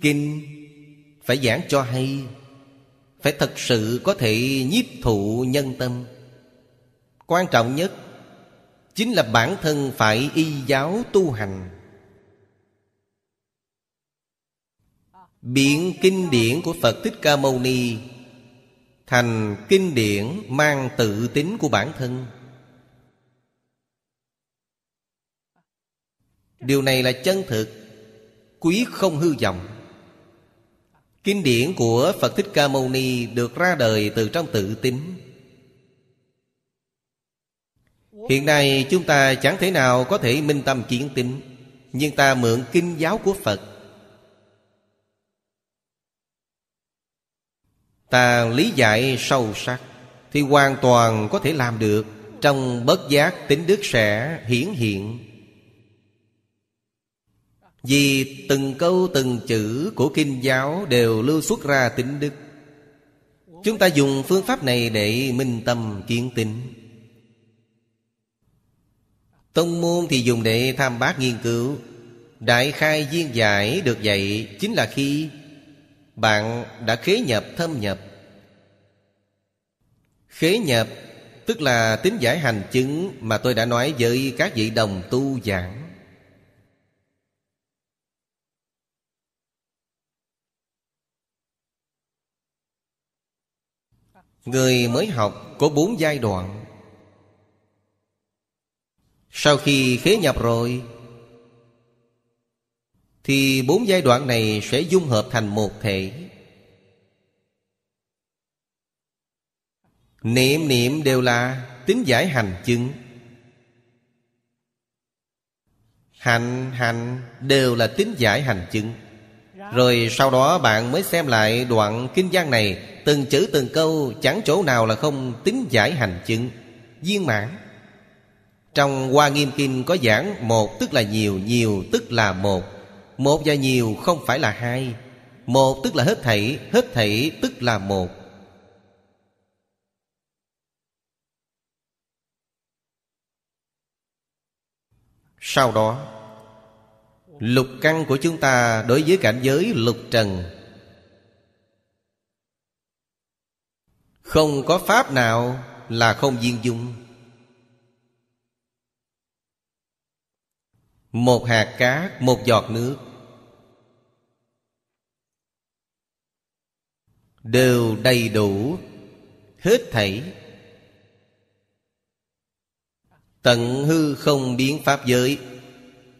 [SPEAKER 1] Kinh phải giảng cho hay, Phải thật sự có thể nhiếp thụ nhân tâm. Quan trọng nhất Chính là bản thân phải y giáo tu hành. Biện kinh điển của Phật Thích Ca Mâu Ni Thành kinh điển mang tự tính của bản thân. Điều này là chân thực, Quý không hư vọng. Kinh điển của Phật Thích Ca Mâu Ni được ra đời từ trong tự tính. Hiện nay chúng ta chẳng thể nào có thể minh tâm kiến tính Nhưng ta mượn kinh giáo của Phật. Ta lý giải sâu sắc Thì hoàn toàn có thể làm được Trong bất giác tính đức sẽ hiển hiện. Vì từng câu từng chữ của kinh giáo Đều lưu xuất ra tính đức. Chúng ta dùng phương pháp này để minh tâm kiến tính Tông môn thì dùng để tham bác nghiên cứu. Đại khai viên giải được dạy Chính là khi bạn đã khế nhập thâm nhập. Khế nhập Tức là tính giải hành chứng Mà tôi đã nói với các vị đồng tu giảng. Người mới học có bốn giai đoạn. Sau khi khế nhập rồi, Thì bốn giai đoạn này sẽ dung hợp thành một thể. Niệm niệm đều là tính giải hành chứng. Hành hành đều là tính giải hành chứng. Rồi sau đó bạn mới xem lại đoạn kinh văn này, Từng chữ từng câu, chẳng chỗ nào là không tính giải hành chứng. Viên mãn. Trong Hoa Nghiêm Kinh có giảng Một tức là nhiều, nhiều tức là một. Một và nhiều không phải là hai. Một tức là hết thảy, hết thảy tức là một. Sau đó Lục căn của chúng ta đối với cảnh giới lục trần. Không có pháp nào là không viên dung. Một hạt cát, một giọt nước. Đều đầy đủ Hết thảy. Tận hư không biến pháp giới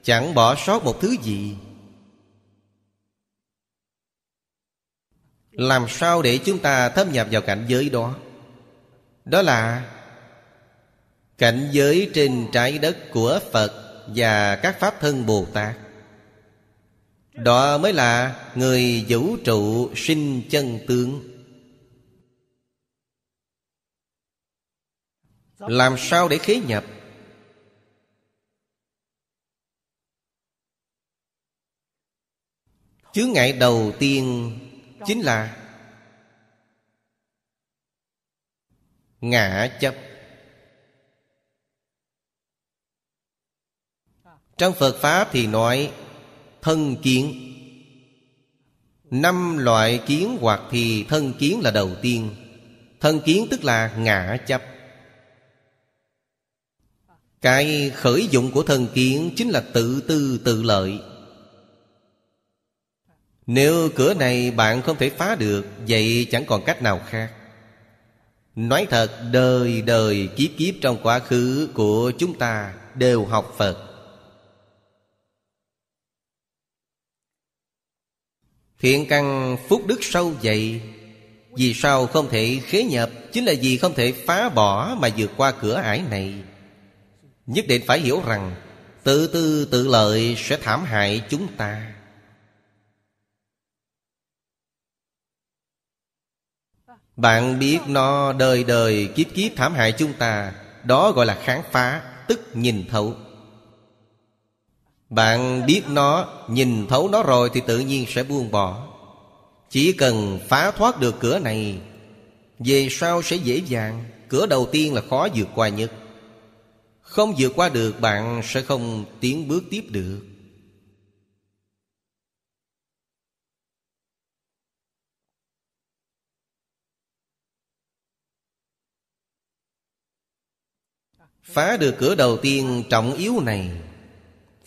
[SPEAKER 1] Chẳng bỏ sót một thứ gì. Làm sao để chúng ta thâm nhập vào cảnh giới đó? Đó là Cảnh giới trên trái đất của Phật. Và các Pháp thân Bồ Tát. Đó mới là người vũ trụ sinh chân tướng. Làm sao để khế nhập? Chướng ngại đầu tiên Chính là Ngã chấp. Trong Phật Pháp thì nói, Thân kiến. Năm loại kiến hoặc thì thân kiến là đầu tiên. Thân kiến tức là ngã chấp. Cái khởi dụng của thân kiến chính là tự tư tự lợi. Nếu cửa này bạn không thể phá được, Vậy chẳng còn cách nào khác. Nói thật, đời đời kiếp kiếp trong quá khứ của chúng ta đều học Phật. Thiện căn phúc đức sâu dày. Vì sao không thể khế nhập? Chính là vì không thể phá bỏ Mà vượt qua cửa ải này. Nhất định phải hiểu rằng, Tự tư tự lợi sẽ thảm hại chúng ta. Bạn biết nó đời đời kiếp kiếp thảm hại chúng ta. Đó gọi là kháng phá, Tức nhìn thấu bạn biết nó, Nhìn thấu nó rồi thì tự nhiên sẽ buông bỏ. Chỉ cần phá thoát được cửa này, Về sau sẽ dễ dàng. Cửa đầu tiên là khó vượt qua nhất. Không vượt qua được, bạn sẽ không tiến bước tiếp được. Phá được cửa đầu tiên trọng yếu này.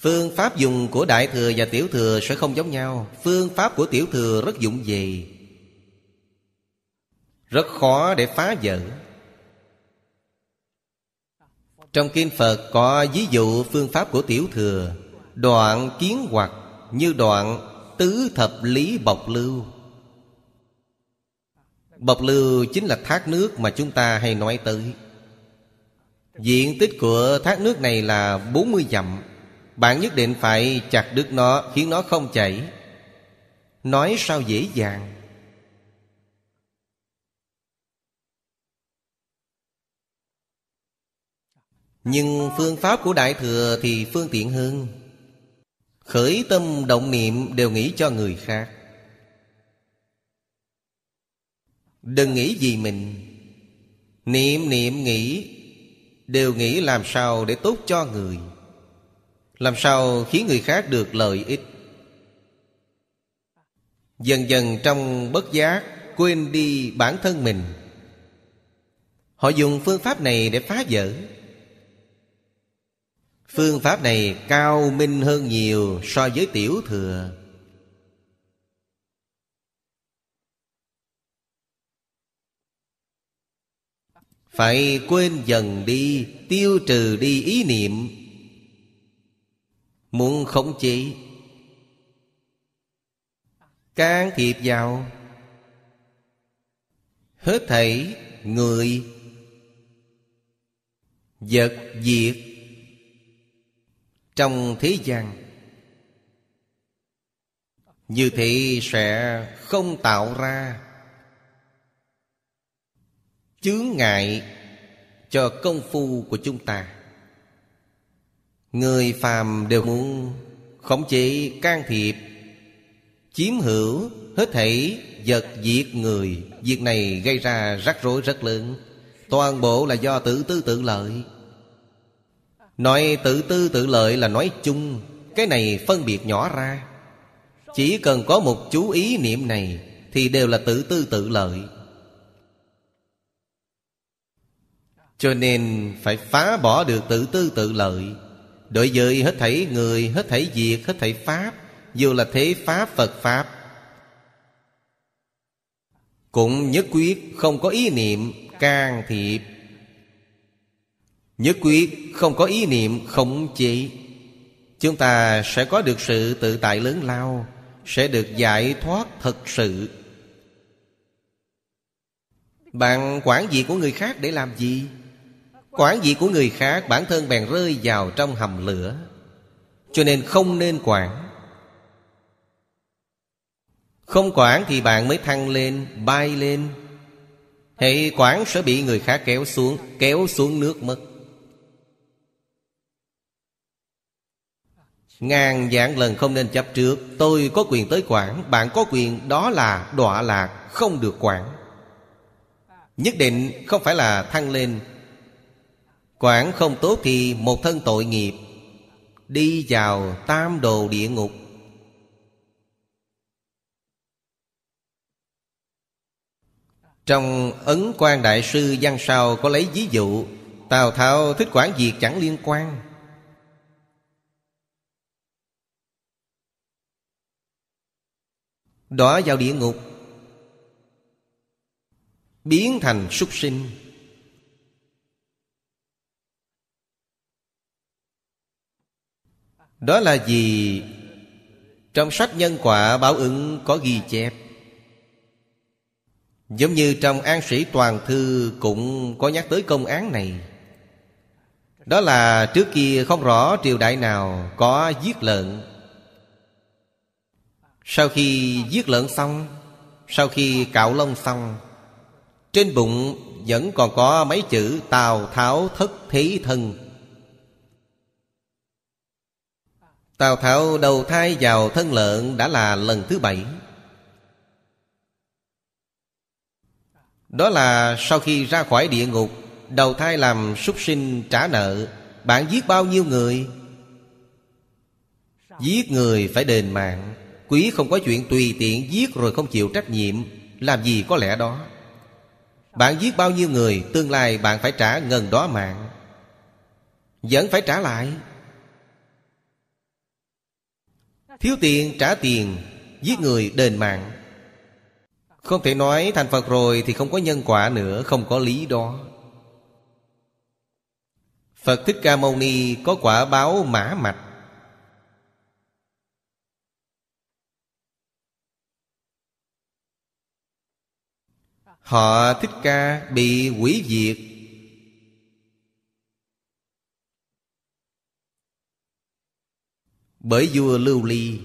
[SPEAKER 1] Phương pháp dùng của Đại Thừa và Tiểu Thừa sẽ không giống nhau. Phương pháp của Tiểu Thừa rất dụng về. Rất khó để phá vỡ. Trong Kinh Phật có ví dụ phương pháp của Tiểu Thừa. Đoạn kiến hoặc như đoạn tứ thập lý bọc lưu. Bọc lưu chính là thác nước mà chúng ta hay nói tới. Diện tích của thác nước này là 40 dặm bạn nhất định phải chặt đứt nó, Khiến nó không chảy. Nói sao dễ dàng. Nhưng phương pháp của Đại Thừa thì phương tiện hơn. Khởi tâm động niệm đều nghĩ cho người khác. Đừng nghĩ gì mình. Niệm niệm nghĩ, Đều nghĩ làm sao để tốt cho người làm sao khiến người khác được lợi ích? Dần dần trong bất giác, Quên đi bản thân mình. Họ dùng phương pháp này để phá vỡ. Phương pháp này cao minh hơn nhiều so với tiểu thừa. Phải quên dần đi, Tiêu trừ đi ý niệm. Muốn khống chế. Can thiệp vào. Hết thảy người. Vật diệt Trong thế gian. Như thế sẽ không tạo ra. Chướng ngại cho công phu của chúng ta. Người phàm đều muốn khống chế can thiệp, Chiếm hữu hết thảy vật diệt người. Việc này gây ra rắc rối rất lớn. Toàn bộ là do tự tư tự lợi. Nói tự tư tự lợi là nói chung. Cái này phân biệt nhỏ ra. Chỉ cần có một chú ý niệm này Thì đều là tự tư tự lợi. Cho nên phải phá bỏ được tự tư tự lợi. Đối với hết thảy người, hết thảy việc, hết thảy Pháp Dù là thế Pháp, Phật Pháp. Cũng nhất quyết không có ý niệm can thiệp. Nhất quyết không có ý niệm khống chế Chúng ta sẽ có được sự tự tại lớn lao Sẽ được giải thoát thật sự. Bạn quản gì của người khác để làm gì? Quản gì của người khác bản thân bèn rơi vào trong hầm lửa. Cho nên không nên quản. Không quản thì bạn mới thăng lên, bay lên. Hệ quản sẽ bị người khác kéo xuống Kéo xuống nước mất. Ngàn dạng lần không nên chấp trước. Tôi có quyền tới quản Bạn có quyền đó là đọa lạc Không được quản. Nhất định không phải là thăng lên. Quản không tốt thì một thân tội nghiệp, Đi vào tam đồ địa ngục. Trong Ấn quan Đại sư Văn Sao có lấy ví dụ, Tào Tháo thích quản việc chẳng liên quan. Đó vào địa ngục, Biến thành súc sinh. Đó là gì? Trong sách nhân quả báo ứng có ghi chép. Giống như trong An Sĩ Toàn Thư cũng có nhắc tới công án này. Đó là trước kia không rõ triều đại nào có giết lợn. Sau khi giết lợn xong, Sau khi cạo lông xong, Trên bụng vẫn còn có mấy chữ Tào Tháo thất thế thân. Tào Tháo đầu thai vào thân lợn đã là lần thứ bảy. Đó là sau khi ra khỏi địa ngục, Đầu thai làm súc sinh trả nợ, Bạn giết bao nhiêu người? Giết người phải đền mạng. Quý không có chuyện tùy tiện giết rồi không chịu trách nhiệm, Làm gì có lẽ đó? Bạn giết bao nhiêu người, Tương lai bạn phải trả ngần đó mạng. Vẫn phải trả lại. Thiếu tiền trả tiền, Giết người đền mạng. Không thể nói thành Phật rồi Thì không có nhân quả nữa, Không có lý đó. Phật Thích Ca Mâu Ni Có quả báo mã mạch. Họ Thích Ca bị quỷ diệt. Bởi vua Lưu Ly.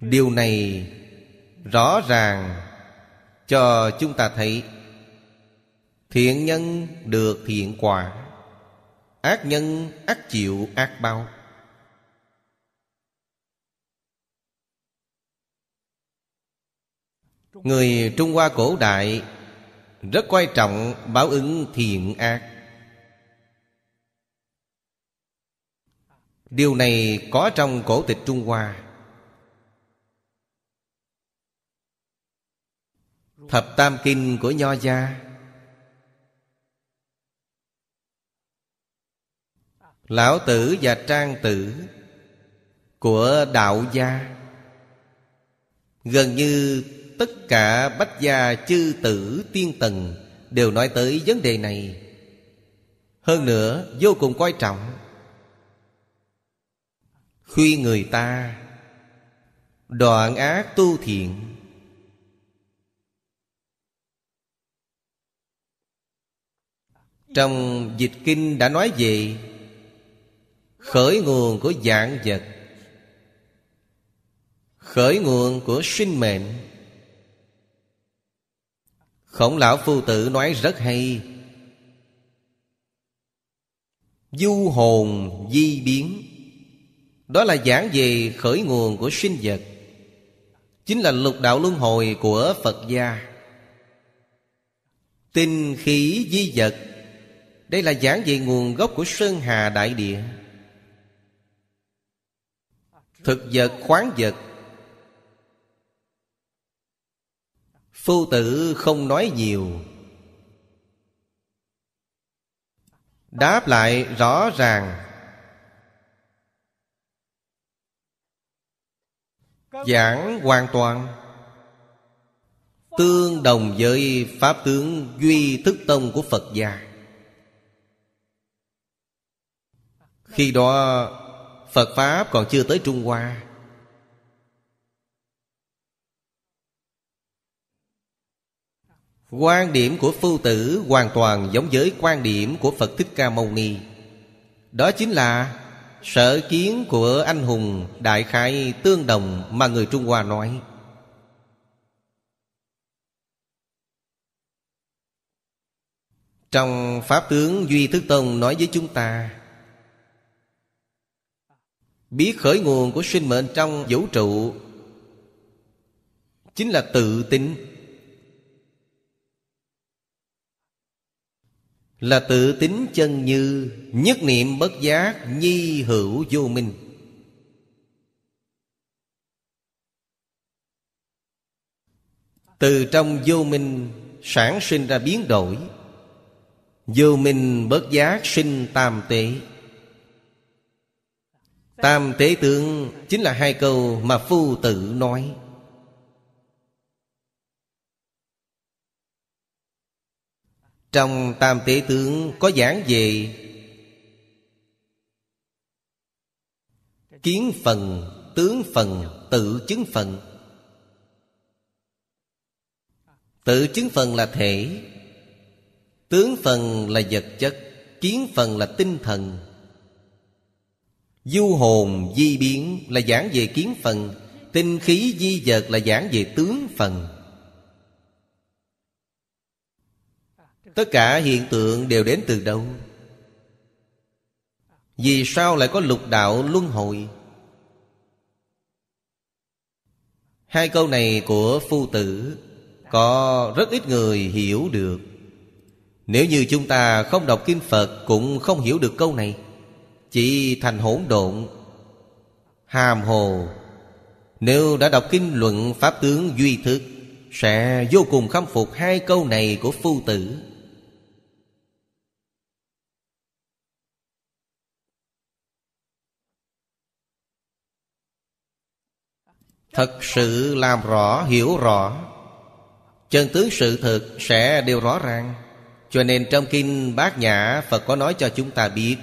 [SPEAKER 1] Điều này rõ ràng cho chúng ta thấy. Thiện nhân được thiện quả, Ác nhân ác chịu ác bao. Người Trung Hoa cổ đại Rất quan trọng báo ứng thiện ác. Điều này có trong cổ tịch Trung Hoa. Thập Tam Kinh của Nho Gia. Lão Tử và Trang Tử Của Đạo Gia. Gần như tất cả bách gia chư tử tiên tần Đều nói tới vấn đề này. Hơn nữa, vô cùng quan trọng Khuyên người ta, Đoạn ác tu thiện. Trong dịch kinh đã nói về Khởi nguồn của dạng vật, Khởi nguồn của sinh mệnh. Khổng lão phu tử nói rất hay. Du hồn di biến. Đó là giảng về khởi nguồn của sinh vật. Chính là lục đạo luân hồi của Phật gia. Tinh khí di vật. Đây là giảng về nguồn gốc của Sơn Hà Đại Địa. Thực vật, khoáng vật. Phu tử không nói nhiều. Đáp lại rõ ràng. Giảng hoàn toàn. Tương đồng với Pháp tướng Duy Thức Tông của Phật gia. Khi đó, Phật Pháp còn chưa tới Trung Hoa. Quan điểm của phu tử hoàn toàn giống với quan điểm của Phật Thích Ca Mâu Ni. Đó chính là Sở kiến của anh hùng đại khái tương đồng mà người Trung Hoa nói. Trong Pháp tướng Duy Thức Tông nói với chúng ta, Biết khởi nguồn của sinh mệnh trong vũ trụ Chính là tự tính. Là tự tính chân như, Nhất niệm bất giác Nhi hữu vô minh. Từ trong vô minh Sản sinh ra biến đổi, Vô minh bất giác sinh tam tế. Tam tế tượng Chính là hai câu mà phu tử nói. Trong tam tế tướng có giảng về Kiến phần, tướng phần, tự chứng phần. Tự chứng phần là thể Tướng phần là vật chất Kiến phần là tinh thần. Du hồn di biến là giảng về kiến phần Tinh khí di vật là giảng về tướng phần. Tất cả hiện tượng đều đến từ đâu? Vì sao lại có lục đạo luân hồi? Hai câu này của phu tử Có rất ít người hiểu được Nếu như chúng ta không đọc Kinh Phật Cũng không hiểu được câu này Chỉ thành hỗn độn, Hàm hồ Nếu đã đọc kinh luận Pháp tướng Duy Thức Sẽ vô cùng khâm phục hai câu này của phu tử Thật sự làm rõ, hiểu rõ. Chân tướng sự thực sẽ đều rõ ràng. Cho nên trong kinh Bát Nhã Phật có nói cho chúng ta biết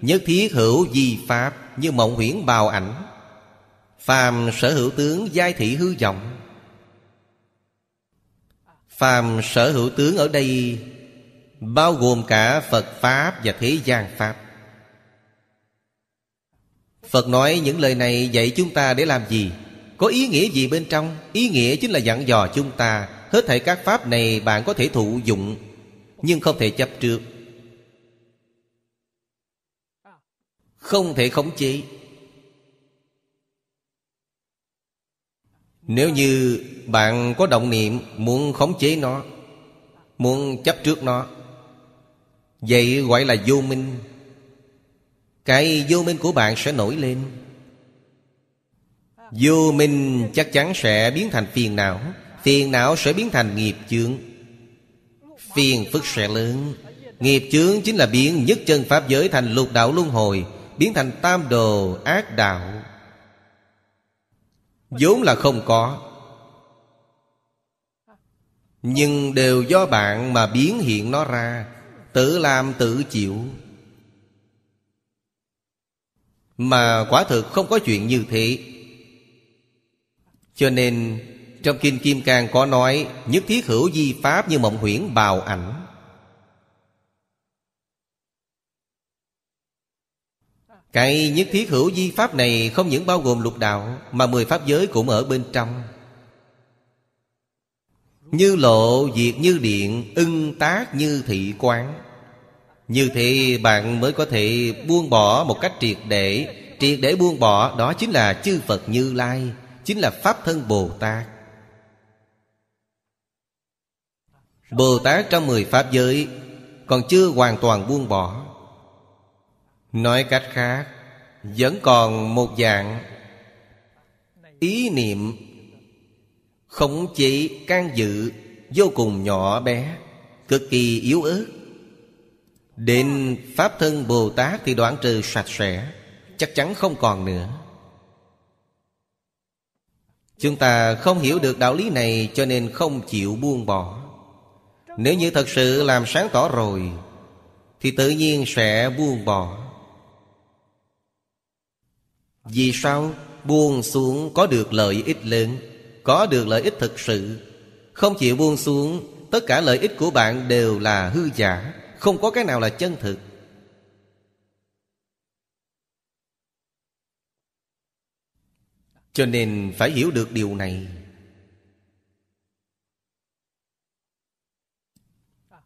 [SPEAKER 1] Nhất thiết hữu di pháp Như mộng huyễn bào ảnh. Phàm sở hữu tướng giai thị hư vọng. Phàm sở hữu tướng ở đây Bao gồm cả Phật Pháp và thế gian Pháp. Phật nói những lời này dạy chúng ta để làm gì? Có ý nghĩa gì bên trong? Ý nghĩa chính là dặn dò chúng ta, Hết thảy các pháp này bạn có thể thụ dụng, Nhưng không thể chấp trước. Không thể khống chế. Nếu như bạn có động niệm Muốn khống chế nó, Muốn chấp trước nó, Vậy gọi là vô minh. Cái vô minh của bạn sẽ nổi lên. Vô minh chắc chắn sẽ biến thành phiền não Phiền não sẽ biến thành nghiệp chướng. Phiền phức sẽ lớn, Nghiệp chướng chính là biến nhất chân Pháp giới thành lục đạo luân hồi, Biến thành tam đồ ác đạo. Vốn là không có, Nhưng đều do bạn mà biến hiện nó ra, Tự làm tự chịu. Mà quả thực không có chuyện như thế cho nên, trong Kinh Kim Cang có nói, Nhất thiết hữu di pháp như mộng huyễn bào ảnh. Cái nhất thiết hữu di pháp này Không những bao gồm lục đạo, Mà mười pháp giới cũng ở bên trong. Như lộ, diệt như điện, Ưng tác như thị quán. Như thế bạn mới có thể buông bỏ một cách triệt để. Triệt để buông bỏ Đó chính là chư Phật Như Lai. Chính là Pháp thân Bồ Tát. Bồ Tát trong mười Pháp giới Còn chưa hoàn toàn buông bỏ. Nói cách khác, Vẫn còn một dạng Ý niệm Khống chế can dự Vô cùng nhỏ bé, Cực kỳ yếu ớt. Đến Pháp thân Bồ Tát thì đoạn trừ sạch sẽ, Chắc chắn không còn nữa. Chúng ta không hiểu được đạo lý này Cho nên không chịu buông bỏ. Nếu như thật sự làm sáng tỏ rồi, Thì tự nhiên sẽ buông bỏ. Vì sao buông xuống có được lợi ích lớn, Có được lợi ích thực sự? Không chịu buông xuống, Tất cả lợi ích của bạn đều là hư giả, Không có cái nào là chân thực. Cho nên phải hiểu được điều này.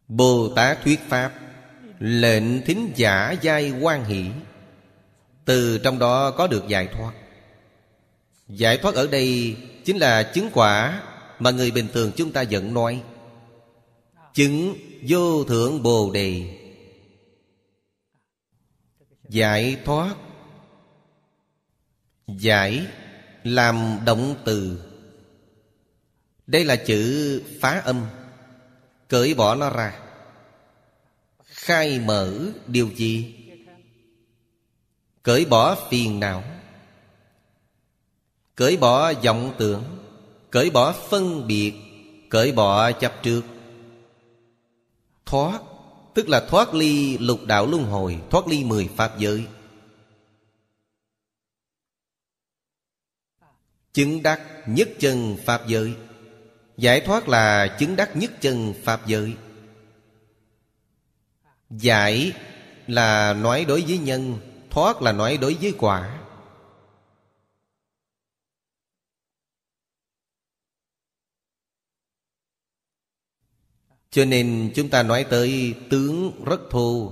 [SPEAKER 1] Bồ Tát thuyết Pháp, Lệnh thính giả giai quan hỷ. Từ trong đó có được giải thoát. Giải thoát ở đây Chính là chứng quả Mà người bình thường chúng ta vẫn nói. Chứng vô thượng bồ đề. Giải thoát. Giải làm động từ. Đây là chữ phá âm. Cởi bỏ nó ra. Khai mở điều gì? Cởi bỏ phiền não. Cởi bỏ vọng tưởng. Cởi bỏ phân biệt. Cởi bỏ chấp trước. Thoát, Tức là thoát ly lục đạo luân hồi, Thoát ly mười pháp giới. Chứng đắc nhất chân Pháp giới. Giải thoát là chứng đắc nhất chân Pháp giới. Giải là nói đối với nhân, Thoát là nói đối với quả. Cho nên chúng ta nói tới tướng rất thù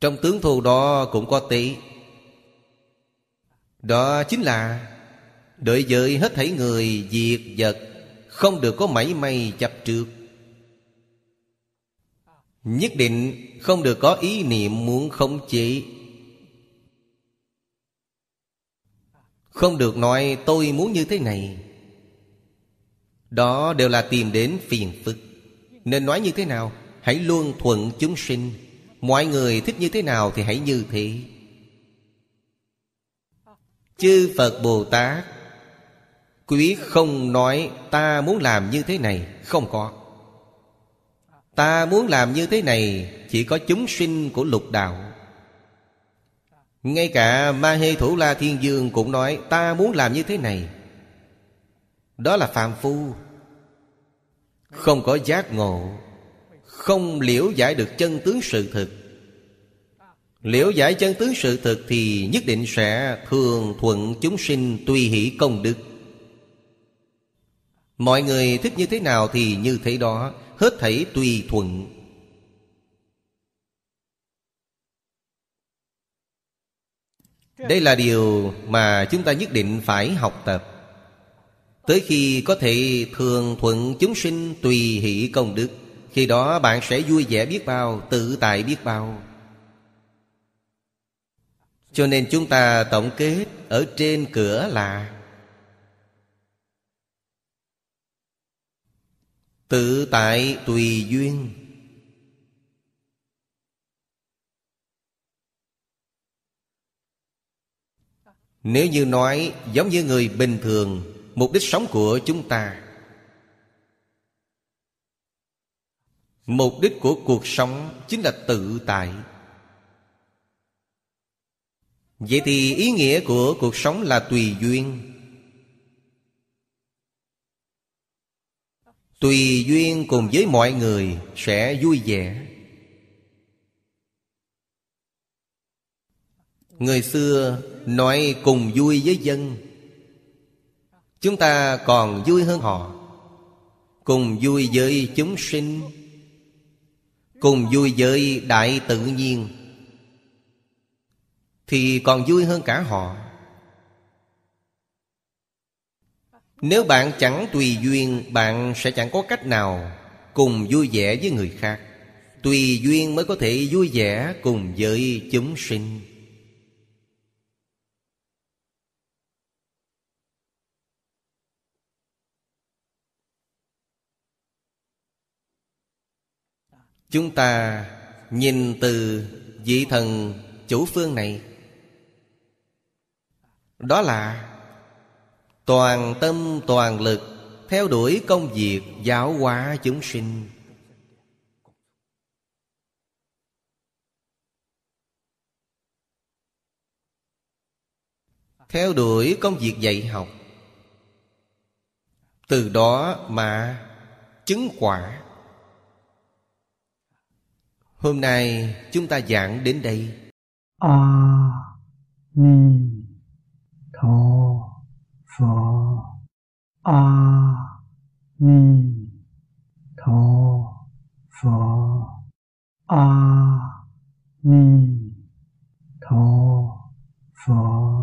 [SPEAKER 1] Trong tướng thù đó cũng có tỷ Đó chính là Đối với hết thảy người, diệt vật Không được có mảy may chấp trước Nhất định không được có ý niệm muốn khống chế. Không được nói tôi muốn như thế này. Đó đều là tìm đến phiền phức. Nên nói như thế nào Hãy luôn thuận chúng sinh. Mọi người thích như thế nào thì hãy như thế. Chư Phật Bồ Tát Quý không nói ta muốn làm như thế này, Không có. Ta muốn làm như thế này Chỉ có chúng sinh của lục đạo. Ngay cả Ma Hê Thủ La Thiên Dương cũng nói Ta muốn làm như thế này. Đó là phàm phu. Không có giác ngộ, Không liễu giải được chân tướng sự thực. Liễu giải chân tướng sự thực Thì nhất định sẽ thường thuận chúng sinh Tùy hỷ công đức. Mọi người thích như thế nào thì như thế đó. Hết thảy tùy thuận. Đây là điều mà chúng ta nhất định phải học tập. Tới khi có thể thường thuận chúng sinh tùy hỷ công đức Khi đó bạn sẽ vui vẻ biết bao, tự tại biết bao. Cho nên chúng ta tổng kết ở trên cửa là Tự tại tùy duyên. Nếu như nói giống như người bình thường, Mục đích sống của chúng ta. Mục đích của cuộc sống chính là tự tại. Vậy thì ý nghĩa của cuộc sống là tùy duyên. Tùy duyên cùng với mọi người sẽ vui vẻ. Người xưa nói cùng vui với dân. Chúng ta còn vui hơn họ. Cùng vui với chúng sinh. Cùng vui với đại tự nhiên. Thì còn vui hơn cả họ. Nếu bạn chẳng tùy duyên, Bạn sẽ chẳng có cách nào Cùng vui vẻ với người khác. Tùy duyên mới có thể vui vẻ Cùng với chúng sinh. Chúng ta nhìn từ vị thần chủ phương này. Đó là Toàn tâm, toàn lực, Theo đuổi công việc giáo hóa chúng sinh. Theo đuổi công việc dạy học. Từ đó mà chứng quả. Hôm nay chúng ta giảng đến đây.
[SPEAKER 2] A Ni 佛阿弥陀佛。阿弥陀佛。